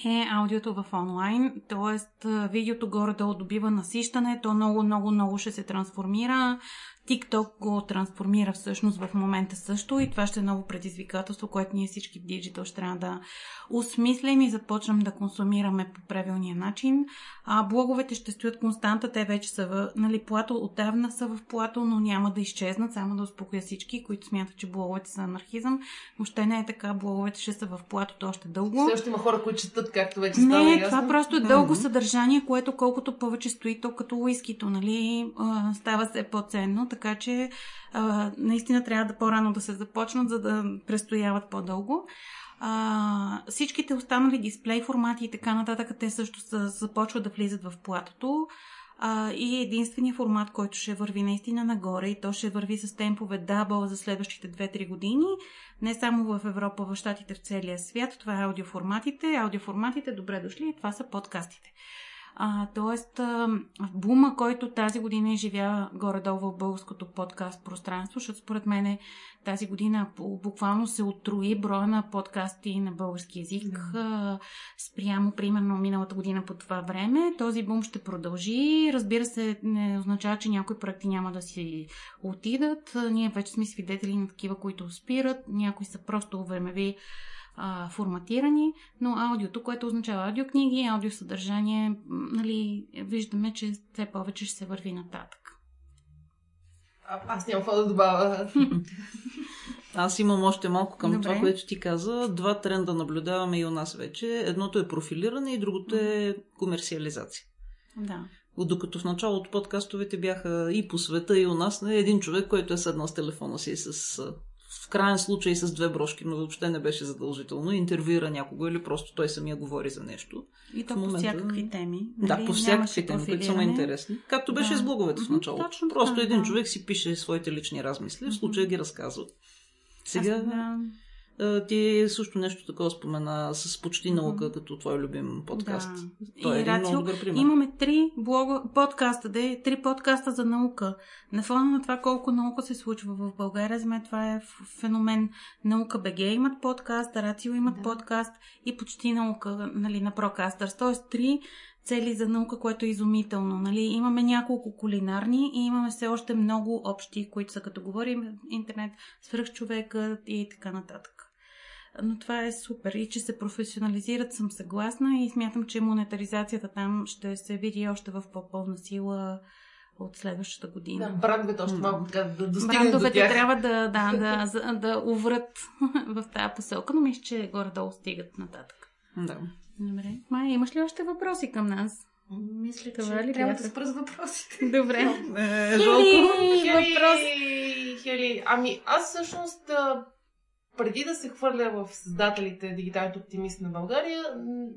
е аудиото в онлайн, т.е. видеото горе-долу добива насищане, то много, много, много ще се трансформира. TikTok го трансформира всъщност в момента също и това ще е ново предизвикателство, което ние всички в Digital ще трябва да осмислим и започнем да консумираме по правилния начин. А блоговете ще стоят константа, те вече са в, нали, плато, отдавна са в плато, но няма да изчезнат, само да успокоя всички, които смятат, че блоговете са анархизъм. Въобще не е така, блоговете ще са в платото още дълго. Все още има хора, които четат, както вече стана Не, ясно. това просто е дълго съдържание, което колкото повече стои, то като уискито, нали, става все по-ценно, така че а, наистина трябва да по-рано да се започнат, за да престояват по-дълго. А, всичките останали дисплей формати и така нататък, те също са, започват да влизат в платото. А, и единственият формат, който ще върви наистина нагоре и то ще върви с темпове дабъл за следващите 2-3 години, не само в Европа, в Штатите, в целия свят. Това е аудиоформатите. Аудиоформатите, добре дошли, това са подкастите. А, тоест, а, бума, който тази година изживя горе-долу в българското подкаст пространство, защото според мен тази година буквално се отруи броя на подкасти на български язик а, спрямо, примерно, миналата година по това време. Този бум ще продължи. Разбира се, не означава, че някои проекти няма да си отидат. Ние вече сме свидетели на такива, които спират. Някои са просто времеви а, форматирани, но аудиото, което означава аудиокниги, аудиосъдържание, нали, виждаме, че все повече ще се върви нататък. А, аз нямам какво да добавя. [LAUGHS] Аз имам още малко към Добре. това, което ти каза. Два тренда наблюдаваме и у нас вече. Едното е профилиране и другото е комерциализация. Да. Докато в началото подкастовете бяха и по света, и у нас, не един човек, който е седнал с телефона си с в крайен случай с две брошки, но въобще не беше задължително, интервюира някого или просто той самия говори за нещо. И то В по момента- всякакви теми. Да, нали, по всякакви теми, които са му интересни. Както беше Да. с блоговете в началото. точно Просто така, един да. човек си пише своите лични размисли, в случая ги разказва. Сега Аз, да, ти също нещо такова спомена с почти наука, като твой любим подкаст. Да. Той е И един Рацио, много добър пример. Имаме три блога, подкаста, де, три подкаста за наука. На фона на това колко наука се случва в България, за мен това е феномен. Наука БГ имат подкаст, Рацио имат Да. подкаст и почти наука нали, на Прокастърс. Тоест три цели за наука, което е изумително. Нали? Имаме няколко кулинарни и имаме все още много общи, които са като говорим интернет, свръхчовекът и така нататък. Но това е супер. И че се професионализират съм съгласна и смятам, че монетаризацията там ще се види още в по-пълна сила от следващата Да, година. брандовете още малко така да достигнат до Брандовете тях. трябва да, да, да, да, да уврат [LAUGHS] в тази посока, но мисля, че горе-долу стигат нататък. Да. Добре. Майя, имаш ли още въпроси към нас? Мисля, че Това ли трябва да спра с въпросите. Добре. Е. [LAUGHS] Хели, въпрос. Хели, Хели, ами аз всъщност преди да се хвърля в създателите дигиталните оптимисти на България,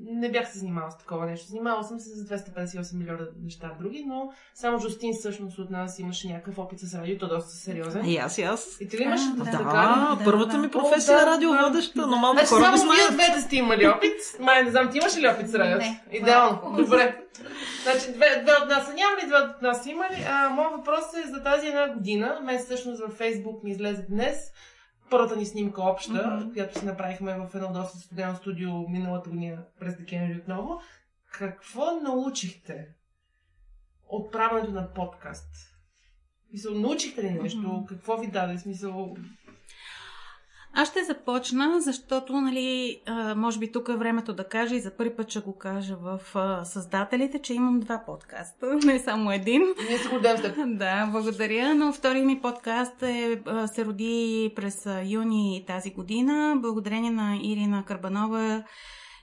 не бях се занимавала с такова нещо. Занимавала съм се с 258 милиона неща други, но само Жустин всъщност от нас имаше някакъв опит с радиото, доста сериозен. И аз, и аз. И ти ли имаш? Да, Да, така ли? първата да. ми професия е да, радиоводеща, но малко Значи хора само знаят. двете сте имали опит. Май, не знам, ти имаш ли опит с радиото? Не. Идеално. Добре. Значи, две, две от нас са нямали, две от нас са имали. А, моят въпрос е за тази една година. Мен всъщност във Фейсбук ми излезе днес първата ни снимка обща, Мгм. която си направихме в едно доста студено студио миналата година през декември отново. Какво научихте от правенето на подкаст? Мисъл, научихте ли нещо? Мгм. Какво ви даде? Смисъл, Аз ще започна, защото, нали, може би тук е времето да кажа и за първи път ще го кажа в създателите, че имам два подкаста, [LAUGHS] не само един. ние се гордеем с теб. Да, благодаря. Но втория ми подкаст е, се роди през юни тази година, благодарение на Ирина Карбанова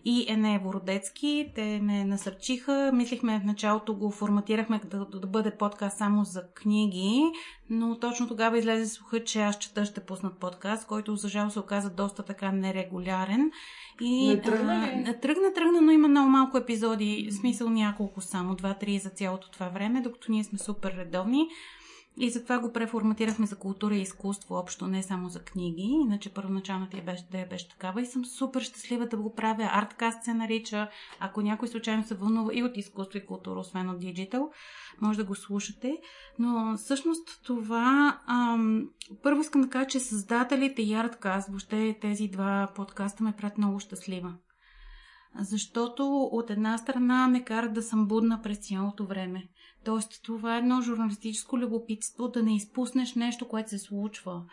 и Ене Бородецки. Те ме насърчиха. Мислихме в началото го форматирахме да, да бъде подкаст само за книги, но точно тогава излезе слуха, че аз чета ще пуснат подкаст, който за жал се оказа доста така нерегулярен. И, Не тръгна ли? а, тръгна, тръгна, но има много малко епизоди, смисъл няколко само, два-три за цялото това време, докато ние сме супер редовни. И затова го преформатирахме за култура и изкуство, общо не само за книги. Иначе първоначалната я беше, да беше такава и съм супер щастлива да го правя. Арткаст се нарича. Ако някой случайно се вълнува и от изкуство и култура, освен от диджитал, може да го слушате. Но всъщност това... Ам, първо искам да кажа, че създателите и Арткаст, въобще тези два подкаста ме правят много щастлива. Защото от една страна ме карат да съм будна през цялото време. Тоест, това е едно журналистическо любопитство да не изпуснеш нещо, което се случва.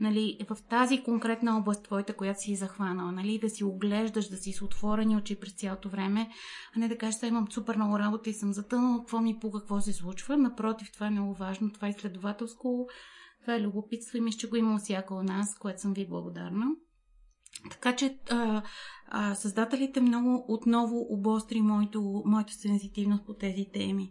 Нали, в тази конкретна област, твоята, която си захванала, нали, да си оглеждаш, да си с отворени очи през цялото време, а не да кажеш, сега имам супер много работа и съм затънала, какво ми по какво се случва. Напротив, това е много важно, това е изследователско, това е любопитство и мисля, че го има всяка от нас, което съм ви благодарна. Така че а, а, създателите много отново обостри моето, моето сензитивност по тези теми.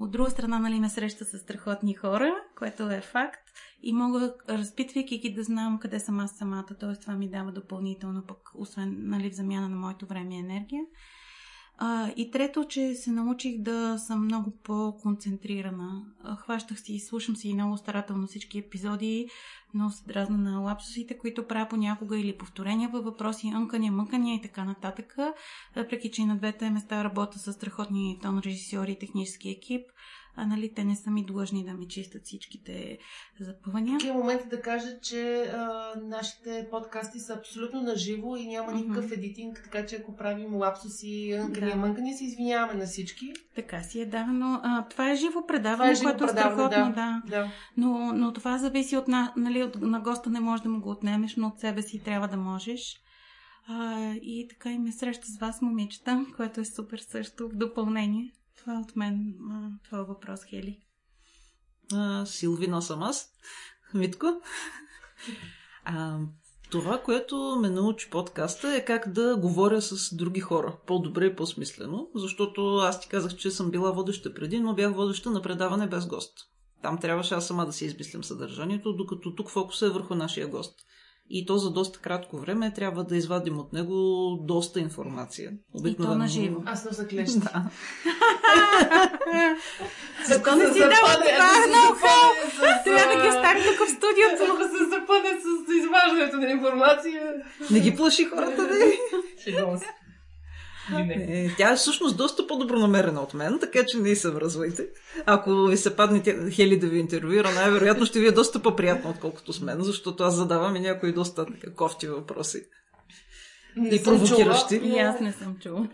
От друга страна, нали, ме среща с страхотни хора, което е факт. И мога, разпитвайки ги, да знам къде съм аз самата. Т.е. това ми дава допълнително пък, освен нали, в замяна на моето време и енергия. А, и трето, че се научих да съм много по-концентрирана. Хващах си и слушам си много старателно всички епизоди, много се дразна на лапсусите, които правя понякога или повторения във въпроси,ънкания, мъкания и така нататък. Въпреки, че и на двете места работя с страхотни тон режисьори и технически екип, а нали, те не са ми длъжни да ми чистят всичките запъвания. такива моменти да кажа, че а, нашите подкасти са абсолютно наживо и няма никакъв едитинг, така че ако правим лапсуси, ънкания, Да. мънкания, се извиняваме на всички. Така си е, да, но а, това е живо Това предаване, е което е страхотно, да. да. да. Но, но това зависи от, на, нали, от на госта, не можеш да му го отнемеш, но от себе си трябва да можеш. А, и така и ме среща с вас, момичета, което е супер също в допълнение. Това е от мен, това е въпрос, Хели. А, Силвина съм аз. [LAUGHS] Митко. А, това, което ме научи подкаста е как да говоря с други хора. По-добре и по-смислено. Защото аз ти казах, че съм била водеща преди, но бях водеща на предаване без гост. Там трябваше аз сама да си измислям съдържанието, докато тук фокуса е върху нашия гост. И то за доста кратко време трябва да извадим от него доста информация. на живо. Аз не са клещи. Да. [LAUGHS] Защо не си дала това ноу-хау? Трябва да ги остави тук в студиото. Ако се запъне с изваждането на информация. Не ги плаши хората, да Шегувам се. Не. Е, Тя е всъщност доста по-добронамерена от мен, така че не се връзвайте. Ако ви се падне тя- Хели да ви интервюира, най-вероятно ще ви е доста по-приятно, отколкото с мен, защото аз задавам и някои доста така кофти въпроси. Не И провокиращи. чула, И аз не съм чула.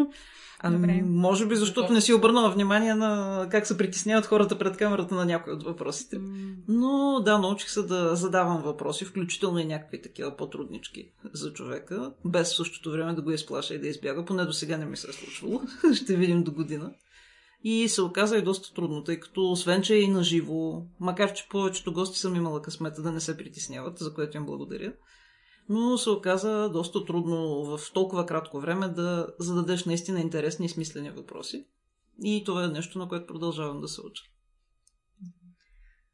Ами, може би, защото не си обърнала внимание на как се притесняват хората пред камерата на някои от въпросите. Но да, научих се да задавам въпроси, включително и някакви такива по-труднички за човека, без в същото време да го изплаша и да избяга. Поне до сега не ми се е случвало. [LAUGHS] Ще видим до година. И се оказа и доста трудно, тъй като освен, че е и наживо, макар че повечето гости съм имала късмета да не се притесняват, за което им благодаря, но се оказа доста трудно в толкова кратко време да зададеш наистина интересни и смислени въпроси. И това е нещо, на което продължавам да се уча.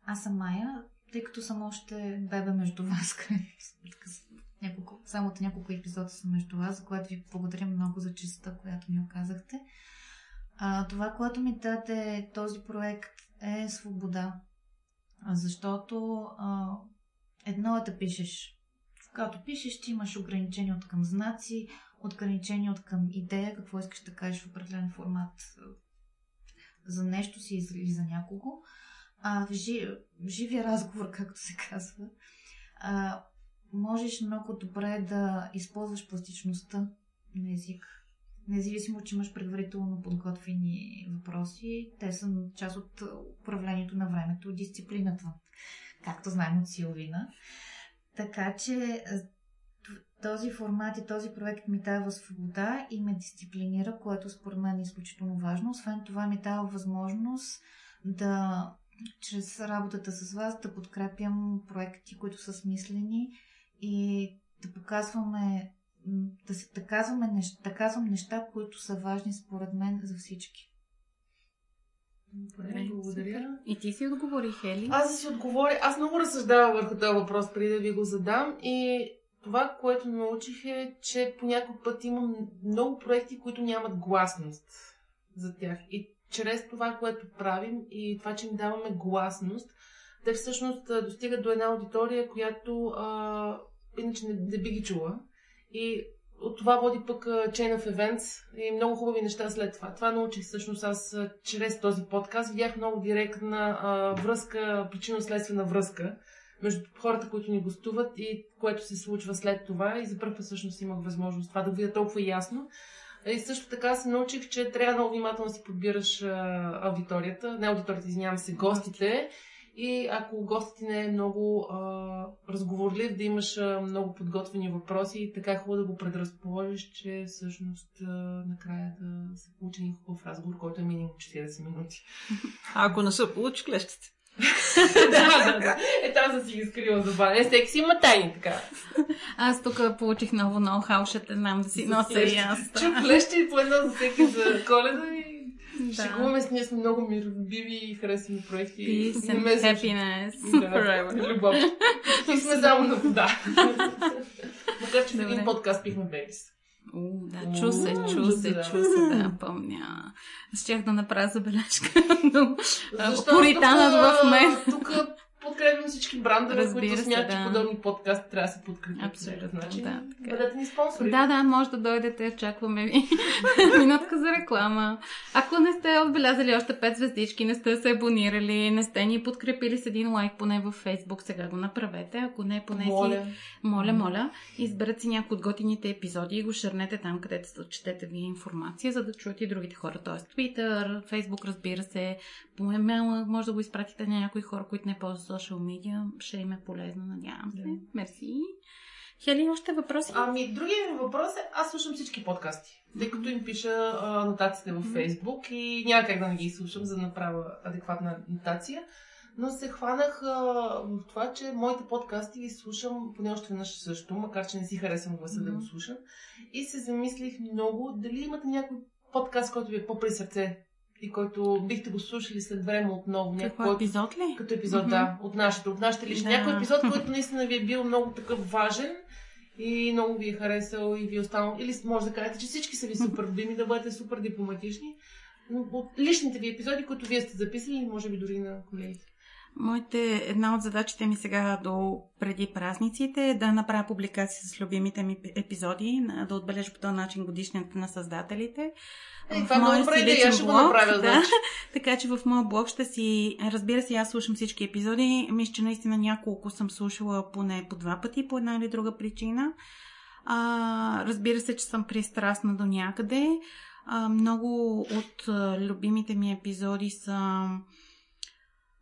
Аз съм Майя, тъй като съм още бебе между вас, [LAUGHS] няколко, само от няколко епизода съм между вас, за което ви благодаря много за честа, която ми оказахте. А, това, което ми даде този проект е свобода. Защото а, едно е да пишеш. Когато пишеш, ти имаш ограничения от към знаци, ограничения от към идея, какво искаш да кажеш в определен формат за нещо си или за някого. А в, жи, живия разговор, [LAUGHS] както се казва, а, можеш много добре да използваш пластичността на език. Независимо, че имаш предварително подготвени въпроси, те са част от управлението на времето, дисциплината, както знаем от Силвина. Така че този формат и този проект ми дава свобода и ме дисциплинира, което според мен е изключително важно. Освен това ми дава възможност да чрез работата с вас да подкрепям проекти, които са смислени и да показваме да, се, да, казваме неща, да казвам неща, които са важни според мен за всички. Добре, благодаря. И ти си отговори, Хели? Аз си отговоря. Аз много разсъждавам върху този въпрос, преди да ви го задам. И това, което научих е, че по някой път имам много проекти, които нямат гласност за тях. И чрез това, което правим и това, че им даваме гласност, те всъщност достигат до една аудитория, която а, иначе не, не би ги чула. И от това води пък Chain of Events и много хубави неща след това. Това научих всъщност аз чрез този подкаст. Видях много директна а, връзка, причинно-следствена връзка между хората, които ни гостуват и което се случва след това. И за първ път всъщност имах възможност това да видя толкова ясно. И също така се научих, че трябва много внимателно да си подбираш а, аудиторията, не аудиторията, извинявам се, гостите. И ако гостът ти не е много а, разговорлив, да имаш а, много подготвени въпроси, така е хубаво да го предразположиш, че всъщност а, накрая да се получи един хубав разговор, който е минимум 40 минути. А ако не се получи, клещите. [LAUGHS] да, да, да. Е, там да си ги скрила за това. Е, всеки си има тайни, така. Аз тук получих ново ноу-хау, ще те знам да си нося и аз. Чух клещи по едно за всеки за коледа и да. Шегуваме се, ние сме много миролюбиви и харесваме проекти. Peace and happiness да, forever. Любов. И сме само на вода. [LAUGHS] Макар, че в един подкаст пихме Бейбис. У, да, чу се, чу се, чу се, да, помня. Щях да направя забележка, но пуританът в мен. Тук подкрепям всички брандове, които смятат, да. че подобни подкасти трябва да се подкрепят. Абсолютно, значи, да. Така. Бъдете ни спонсори. Да, да, може да дойдете, очакваме ви. [LAUGHS] Минутка за реклама. Ако не сте отбелязали още 5 звездички, не сте се абонирали, не сте ни подкрепили с един лайк поне във Facebook, сега го направете. Ако не, поне моля. си... Моля, моля. Изберете си някои от готините епизоди и го шърнете там, където четете ви информация, за да чуете и другите хора. Тоест Twitter, Facebook, разбира се, по емейла може да го изпратите на някои хора, които не ползват социал медиа. Ще им е полезно, надявам се. Да. Мерси. Хели, още въпроси? Ами, другия ми въпрос е, аз слушам всички подкасти, тъй като им пиша а, нотациите във Фейсбук и няма как да не ги слушам, за да направя адекватна нотация. Но се хванах а, в това, че моите подкасти ги слушам поне още веднъж също, макар че не си харесвам гласа mm-hmm. да го слушам. И се замислих много дали имате някой подкаст, който ви е по-при сърце и който бихте го слушали след време отново. Какво някой, епизод ли? Като епизод, mm-hmm. да. От нашите, от нашите лични. Да. Някой епизод, [LAUGHS] който наистина ви е бил много такъв важен и много ви е харесал и ви е останал. Или може да кажете, че всички са ви супер [LAUGHS] любими, да бъдете супер дипломатични. От личните ви епизоди, които вие сте записали, може би дори на колегите. Моите, една от задачите ми сега до преди празниците е да направя публикация с любимите ми епизоди, да отбележа по този начин годишната на създателите. Е, това е много добра идея, ще го направя. Да. Значи. [LAUGHS] така че в моя блог ще си... Разбира се, аз слушам всички епизоди. Мисля, че наистина няколко съм слушала поне по два пъти, по една или друга причина. А, разбира се, че съм пристрастна до някъде. А, много от любимите ми епизоди са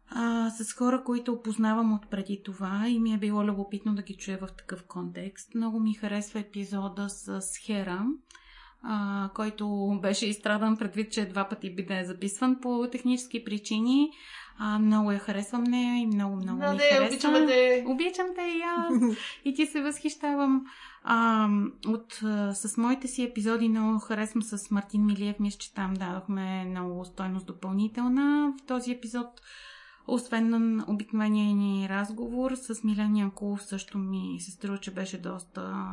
а, с хора, които опознавам от преди това и ми е било любопитно да ги чуя в такъв контекст. Много ми харесва епизода с Хера, а, който беше изстрадан предвид, че два пъти би да е записван по технически причини. А, много я харесвам нея и много, много да, ми не, харесва. Обичаме те. Обичам те и аз. [LAUGHS] и ти се възхищавам. А, от, а, с моите си епизоди много харесвам с Мартин Милиев. Мисля, че там дадохме много стойност допълнителна. В този епизод Освен на обикновения ни разговор с Милен Янкулов също ми се струва, че беше доста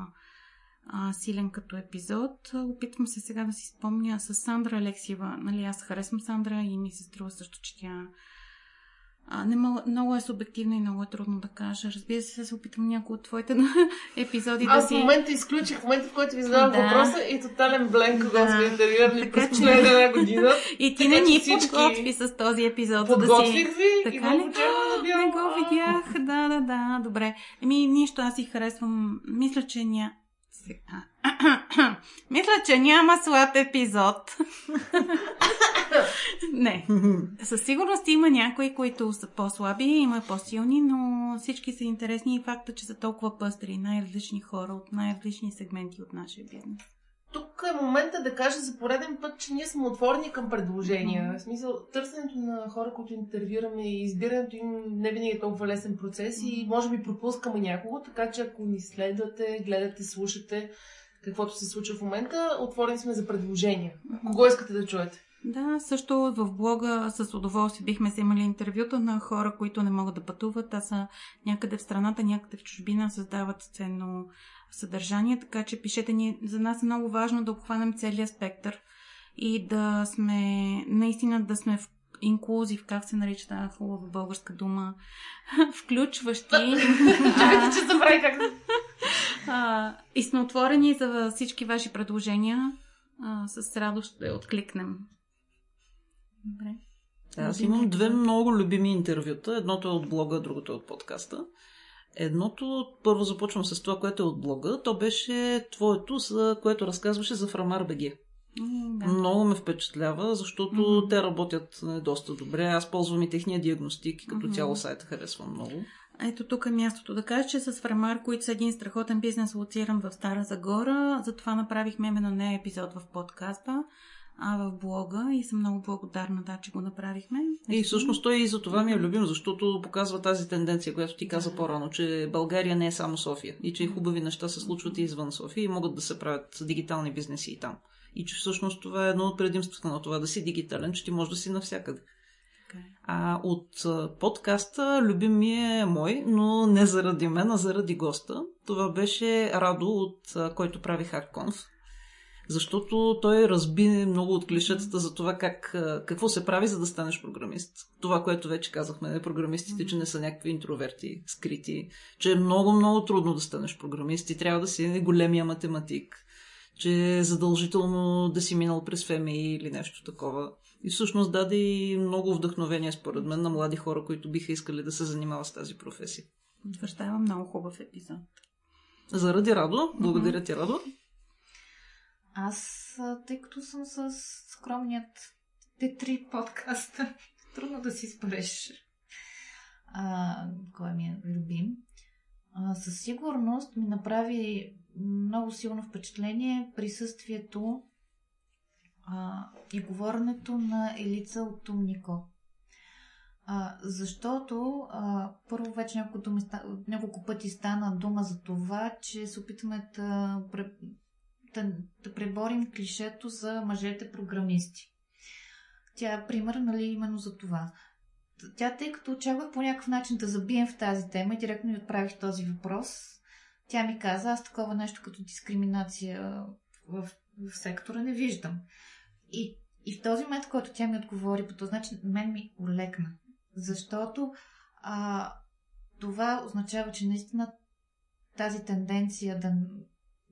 а, силен като епизод. Опитвам се сега да си спомня с Сандра Алексиева. Нали, аз харесвам Сандра и ми се струва също, че тя а, не мога, много е субективно и много е трудно да кажа. Разбира се, се опитам някои от твоите [LAUGHS] епизоди Аз да си... в момента изключих, в момента в който ви задавам Да. въпроса и тотален бленк, когато Да. сме интервюирани Така през че- последната една година. [LAUGHS] И ти не че ни всички подготви с този епизод. за да Подготвих си... ви и Така ли? очаквам да. Не го видях. Да, да, да. Добре. Еми, нищо, аз си харесвам. Мисля, че ня... Сега. [CLEARS THROAT] Мисля, че няма слаб епизод. [LAUGHS] Не. Със сигурност има някои, които са по-слаби, има по-силни, но всички са интересни и факта, че са толкова пъстри, най-различни хора от най-различни сегменти от нашия бизнес. Тук е момента да кажа за пореден път, че ние сме отворени към предложения. Мгм. В смисъл, търсенето на хора, които интервюраме и избирането им не винаги е толкова лесен процес и може би пропускаме някого, така че ако ни следвате, гледате, слушате каквото се случва в момента, отворени сме за предложения. Кого искате да чуете? Да, също в блога с удоволствие бихме вземали интервюта на хора, които не могат да пътуват, а са някъде в страната, някъде в чужбина, създават ценно съдържание, така че пишете ни. За нас е много важно да обхванем целият спектър и да сме, наистина да сме в инклюзив, как се нарича тази хубава българска дума, [LAUGHS] включващи. [LAUGHS] Чакайте, че забравя как и сме отворени за всички ваши предложения. А, с радост ще откликнем. Добре. Аз имам две много любими интервюта. Едното е от блога, другото е от подкаста. Едното, първо започвам с това, което е от блога. То беше твоето, за което разказваше за Фрамар БГ. Да. Много ме впечатлява, защото Мгм. те работят е, доста добре. Аз ползвам и техния диагностик и като Мгм. цяло сайта харесвам много. Ето тук е мястото да кажа, че с Фрамар, които са един страхотен бизнес, лоциран в Стара Загора, затова направихме именно не епизод в подкаста, а в блога и съм много благодарна, да, че го направихме. И всъщност той и за това ми е любим, защото показва тази тенденция, която ти каза по-рано, че България не е само София и че хубави неща се случват и извън София и могат да се правят дигитални бизнеси и там. И че всъщност това е едно от предимствата на това да си дигитален, че ти можеш да си навсякъде. Е. А от подкаста любим ми е мой, но не заради мен, а заради госта. Това беше Радо, от който прави HackConf. Защото той разби много от клишетата за това как, какво се прави, за да станеш програмист. Това, което вече казахме, не програмистите, че не са някакви интроверти, скрити, че е много, много трудно да станеш програмист и трябва да си големия математик, че е задължително да си минал през ФМИ или нещо такова. И всъщност даде и много вдъхновение, според мен, на млади хора, които биха искали да се занимават с тази професия. Потвърждавам много хубав епизод. Заради Радо, благодаря ти, Радо. Аз, тъй като съм с скромният Т3 подкаста, [LAUGHS] трудно да си спреш а, кой ми е любим. А, със сигурност ми направи много силно впечатление присъствието а, и говоренето на Елица от Тумнико. А, защото а, първо вече няколко, думи, няколко пъти стана дума за това, че се опитваме да, да, да преборим клишето за мъжете програмисти. Тя е пример, нали, именно за това. Тя, тъй като очаквах по някакъв начин да забием в тази тема и директно ми отправих този въпрос, тя ми каза, аз такова нещо като дискриминация в, в сектора не виждам. И, и в този момент, който тя ми отговори по този начин, мен ми олекна. Защото а, това означава, че наистина тази тенденция да,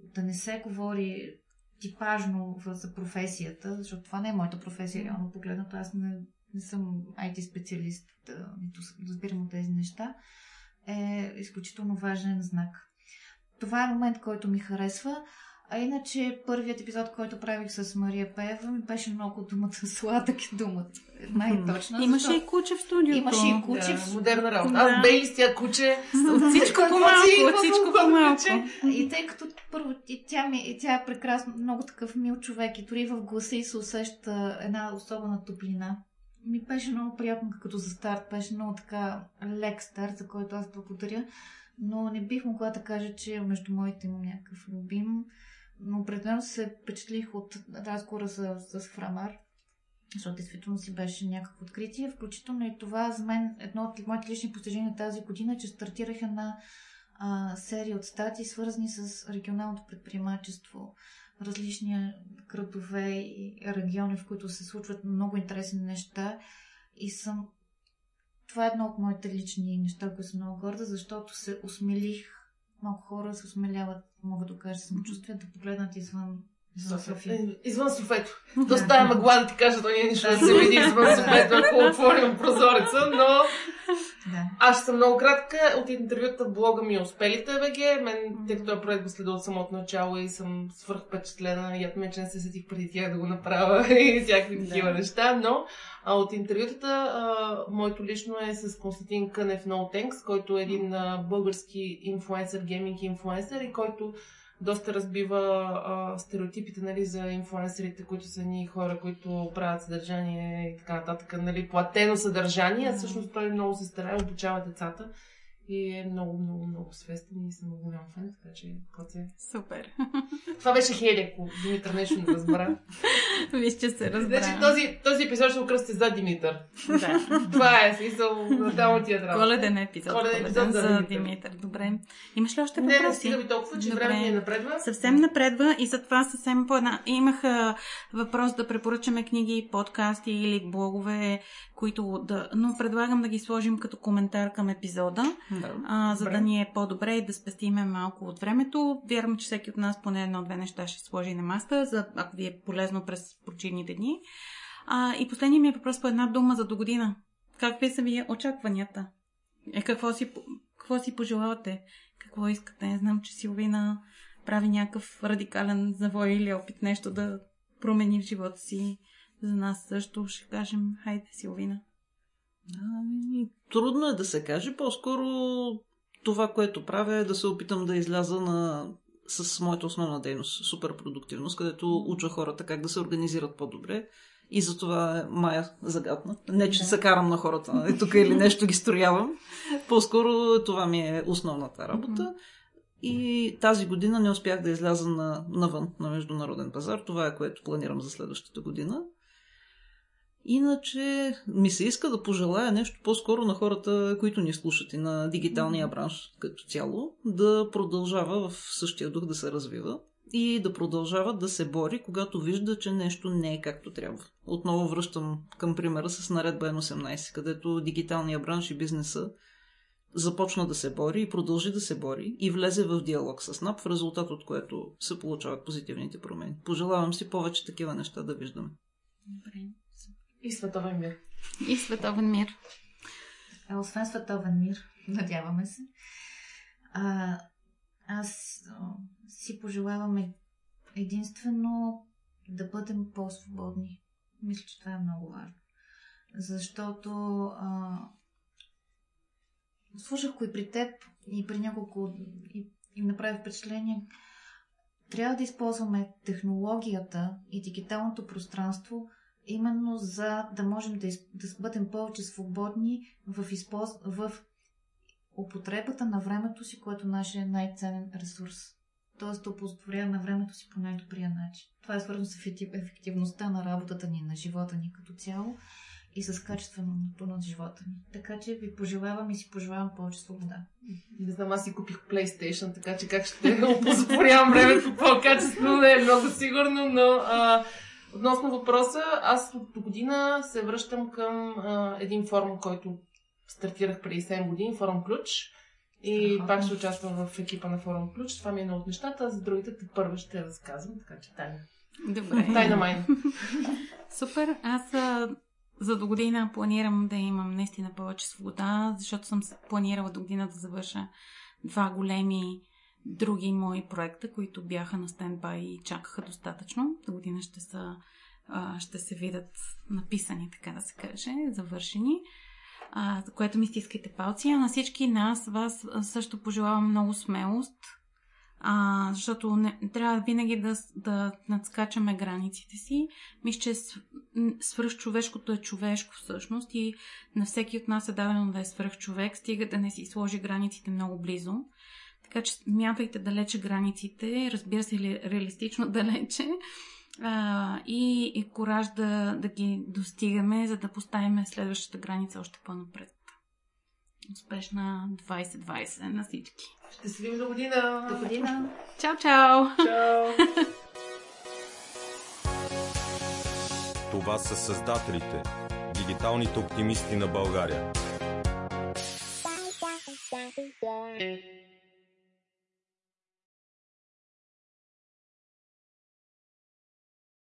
да не се говори типажно за професията, защото това не е моята професия, реално погледнато. Аз не, не съм IT специалист, нито разбирам от тези неща, е изключително важен знак. Това е момент, който ми харесва. А иначе първият епизод, който правих с Мария Пеева, ми беше много думата сладък е думата. Най-точно. Имаше и куче в студиото. Имаше и куче. Да, модерна работа. Да. Аз Бейли с тя куче. От всичко по-малко, от всичко по-малко. И тъй като първо и тя, ми, и тя е прекрасно, много такъв мил човек и дори в гласа й се усеща една особена топлина. Ми беше много приятно като за старт, беше много така лек старт, за който аз благодаря. Но не бих могла да кажа, че между моите имам някакъв любим. Но определено се впечатлих от разговора с, с Фрамар. защото действително си беше някакво откритие. Включително и това за мен едно от моите лични постижения тази година, че стартирах една а, серия от статии, свързани с регионалното предприемачество, различни градове и региони, в които се случват много интересни неща. И съм. Това е едно от моите лични неща, които съм много горда, защото се осмелих. Много хора се осмеляват, мога да кажа самочувствие, да погледнат извън Извън София. Е, извън Софето. То стая мъгла да ти кажа, то няма нищо да се види извън Софето, ако отворим прозореца, но Да. аз ще съм много кратка. От интервюта в блога ми Успелите БГ. Мен, тъй като е проект го следа от самото начало и съм свърх впечатлена. Яд ме, че не се сетих преди тях да го направя [LAUGHS] и всякакви такива неща. Но а, от интервютата, а, моето лично е с Константин Кънев No Thanks, който е един а, български инфлуенсър, гейминг инфлуенсър и който доста разбива а, стереотипите нали, за инфлуенсърите, които са ни хора, които правят съдържание и така нататък, нали, платено съдържание, а всъщност той много се старае, обучава децата и е много, много, много свестен и съм голям фен, така че коце. Супер. Това беше Хели, ако Димитър нещо не разбра. [LAUGHS] Виж, че се разбра. Значи този, този епизод ще окръсти за Димитър. Да. [LAUGHS] Това е смисъл на само тия драма. Коледен епизод. Коледен епизод за за Димитър. Димитър. Добре. Имаш ли още Не, не въпроси? стига ми толкова, че Добре. време ни напредва. Съвсем напредва и затова съвсем по една... Имах въпрос да препоръчаме книги, подкасти или блогове, които да... Но предлагам да ги сложим като коментар към епизода, Да. А, за Добре. да ни е по-добре и да спестиме малко от времето. Вярвам, че всеки от нас поне едно-две неща ще сложи на маста, за, ако ви е полезно през почивните дни. А, и последният ми е въпрос по една дума за до година. Какви са ви очакванията? Е, какво си, какво си пожелавате? Какво искате? Не знам, че Силвина прави някакъв радикален завой или опит нещо да промени в живота си. За нас също ще кажем, хайде, Силвина. Ами, трудно е да се каже. По-скоро това, което правя е да се опитам да изляза на... с моята основна дейност, суперпродуктивност, където уча хората как да се организират по-добре. И за това е Майя загадна. Не, че Да. се карам на хората нали, тук или нещо ги строявам. По-скоро това ми е основната работа. И тази година не успях да изляза на, навън, на международен пазар. Това е което планирам за следващата година. Иначе ми се иска да пожелая нещо по-скоро на хората, които ни слушат и на дигиталния бранш като цяло, да продължава в същия дух да се развива и да продължава да се бори, когато вижда, че нещо не е както трябва. Отново връщам към примера с наредба N18, където дигиталния бранш и бизнеса започна да се бори и продължи да се бори и влезе в диалог с НАП, в резултат от което се получават позитивните промени. Пожелавам си повече такива неща да виждаме. Добре. И световен мир. И световен мир. А освен световен мир, [LAUGHS] надяваме се, а, аз а, си пожелавам е- единствено да бъдем по-свободни. Мисля, че това е много важно. Защото а, слушах го и при теб, и при няколко, и, и направи впечатление, трябва да използваме технологията и дигиталното пространство именно за да можем да, из, да бъдем повече свободни в, използ... в употребата на времето си, което е нашия най-ценен ресурс. Тоест да оползотворяваме времето си по най-добрия начин. Това е свързано с ефектив... ефективността на работата ни, на живота ни като цяло и с качеството на живота ни. Така че ви пожелавам и си пожелавам повече свобода. Не знам, аз си купих PlayStation, така че как ще [LAUGHS] опозорявам времето по-качествено, не е много сигурно, но а, относно въпроса, аз от година се връщам към а, един форум, който стартирах преди 7 години, форум Ключ. И Страхотно. пак ще участвам в екипа на форум Ключ. Това ми е едно от нещата, а за другите те първа ще разказвам, така че тайна. Добре. Тайна майна. [LAUGHS] Супер. Аз за до година планирам да имам наистина повече свобода, защото съм планирала до година да завърша два големи други мои проекта, които бяха на стендбай и чакаха достатъчно. До година ще са ще се видят написани, така да се каже, завършени. За което ми стискайте палци. А на всички нас, вас също пожелавам много смелост, а, защото не, трябва винаги да, да надскачаме границите си. Мисля, че свръхчовешкото е човешко всъщност и на всеки от нас е дадено да е свръхчовек, стига да не си сложи границите много близо. Така че мятайте далече границите, разбира се, ли- реалистично [LAUGHS] далече, а, и, и кораж да, да ги достигаме, за да поставим следващата граница още по-напред. Успешна 2020 на всички. Ще се видим до година! До година! Чао, чао! Чао! Това са създателите, дигиталните оптимисти на България.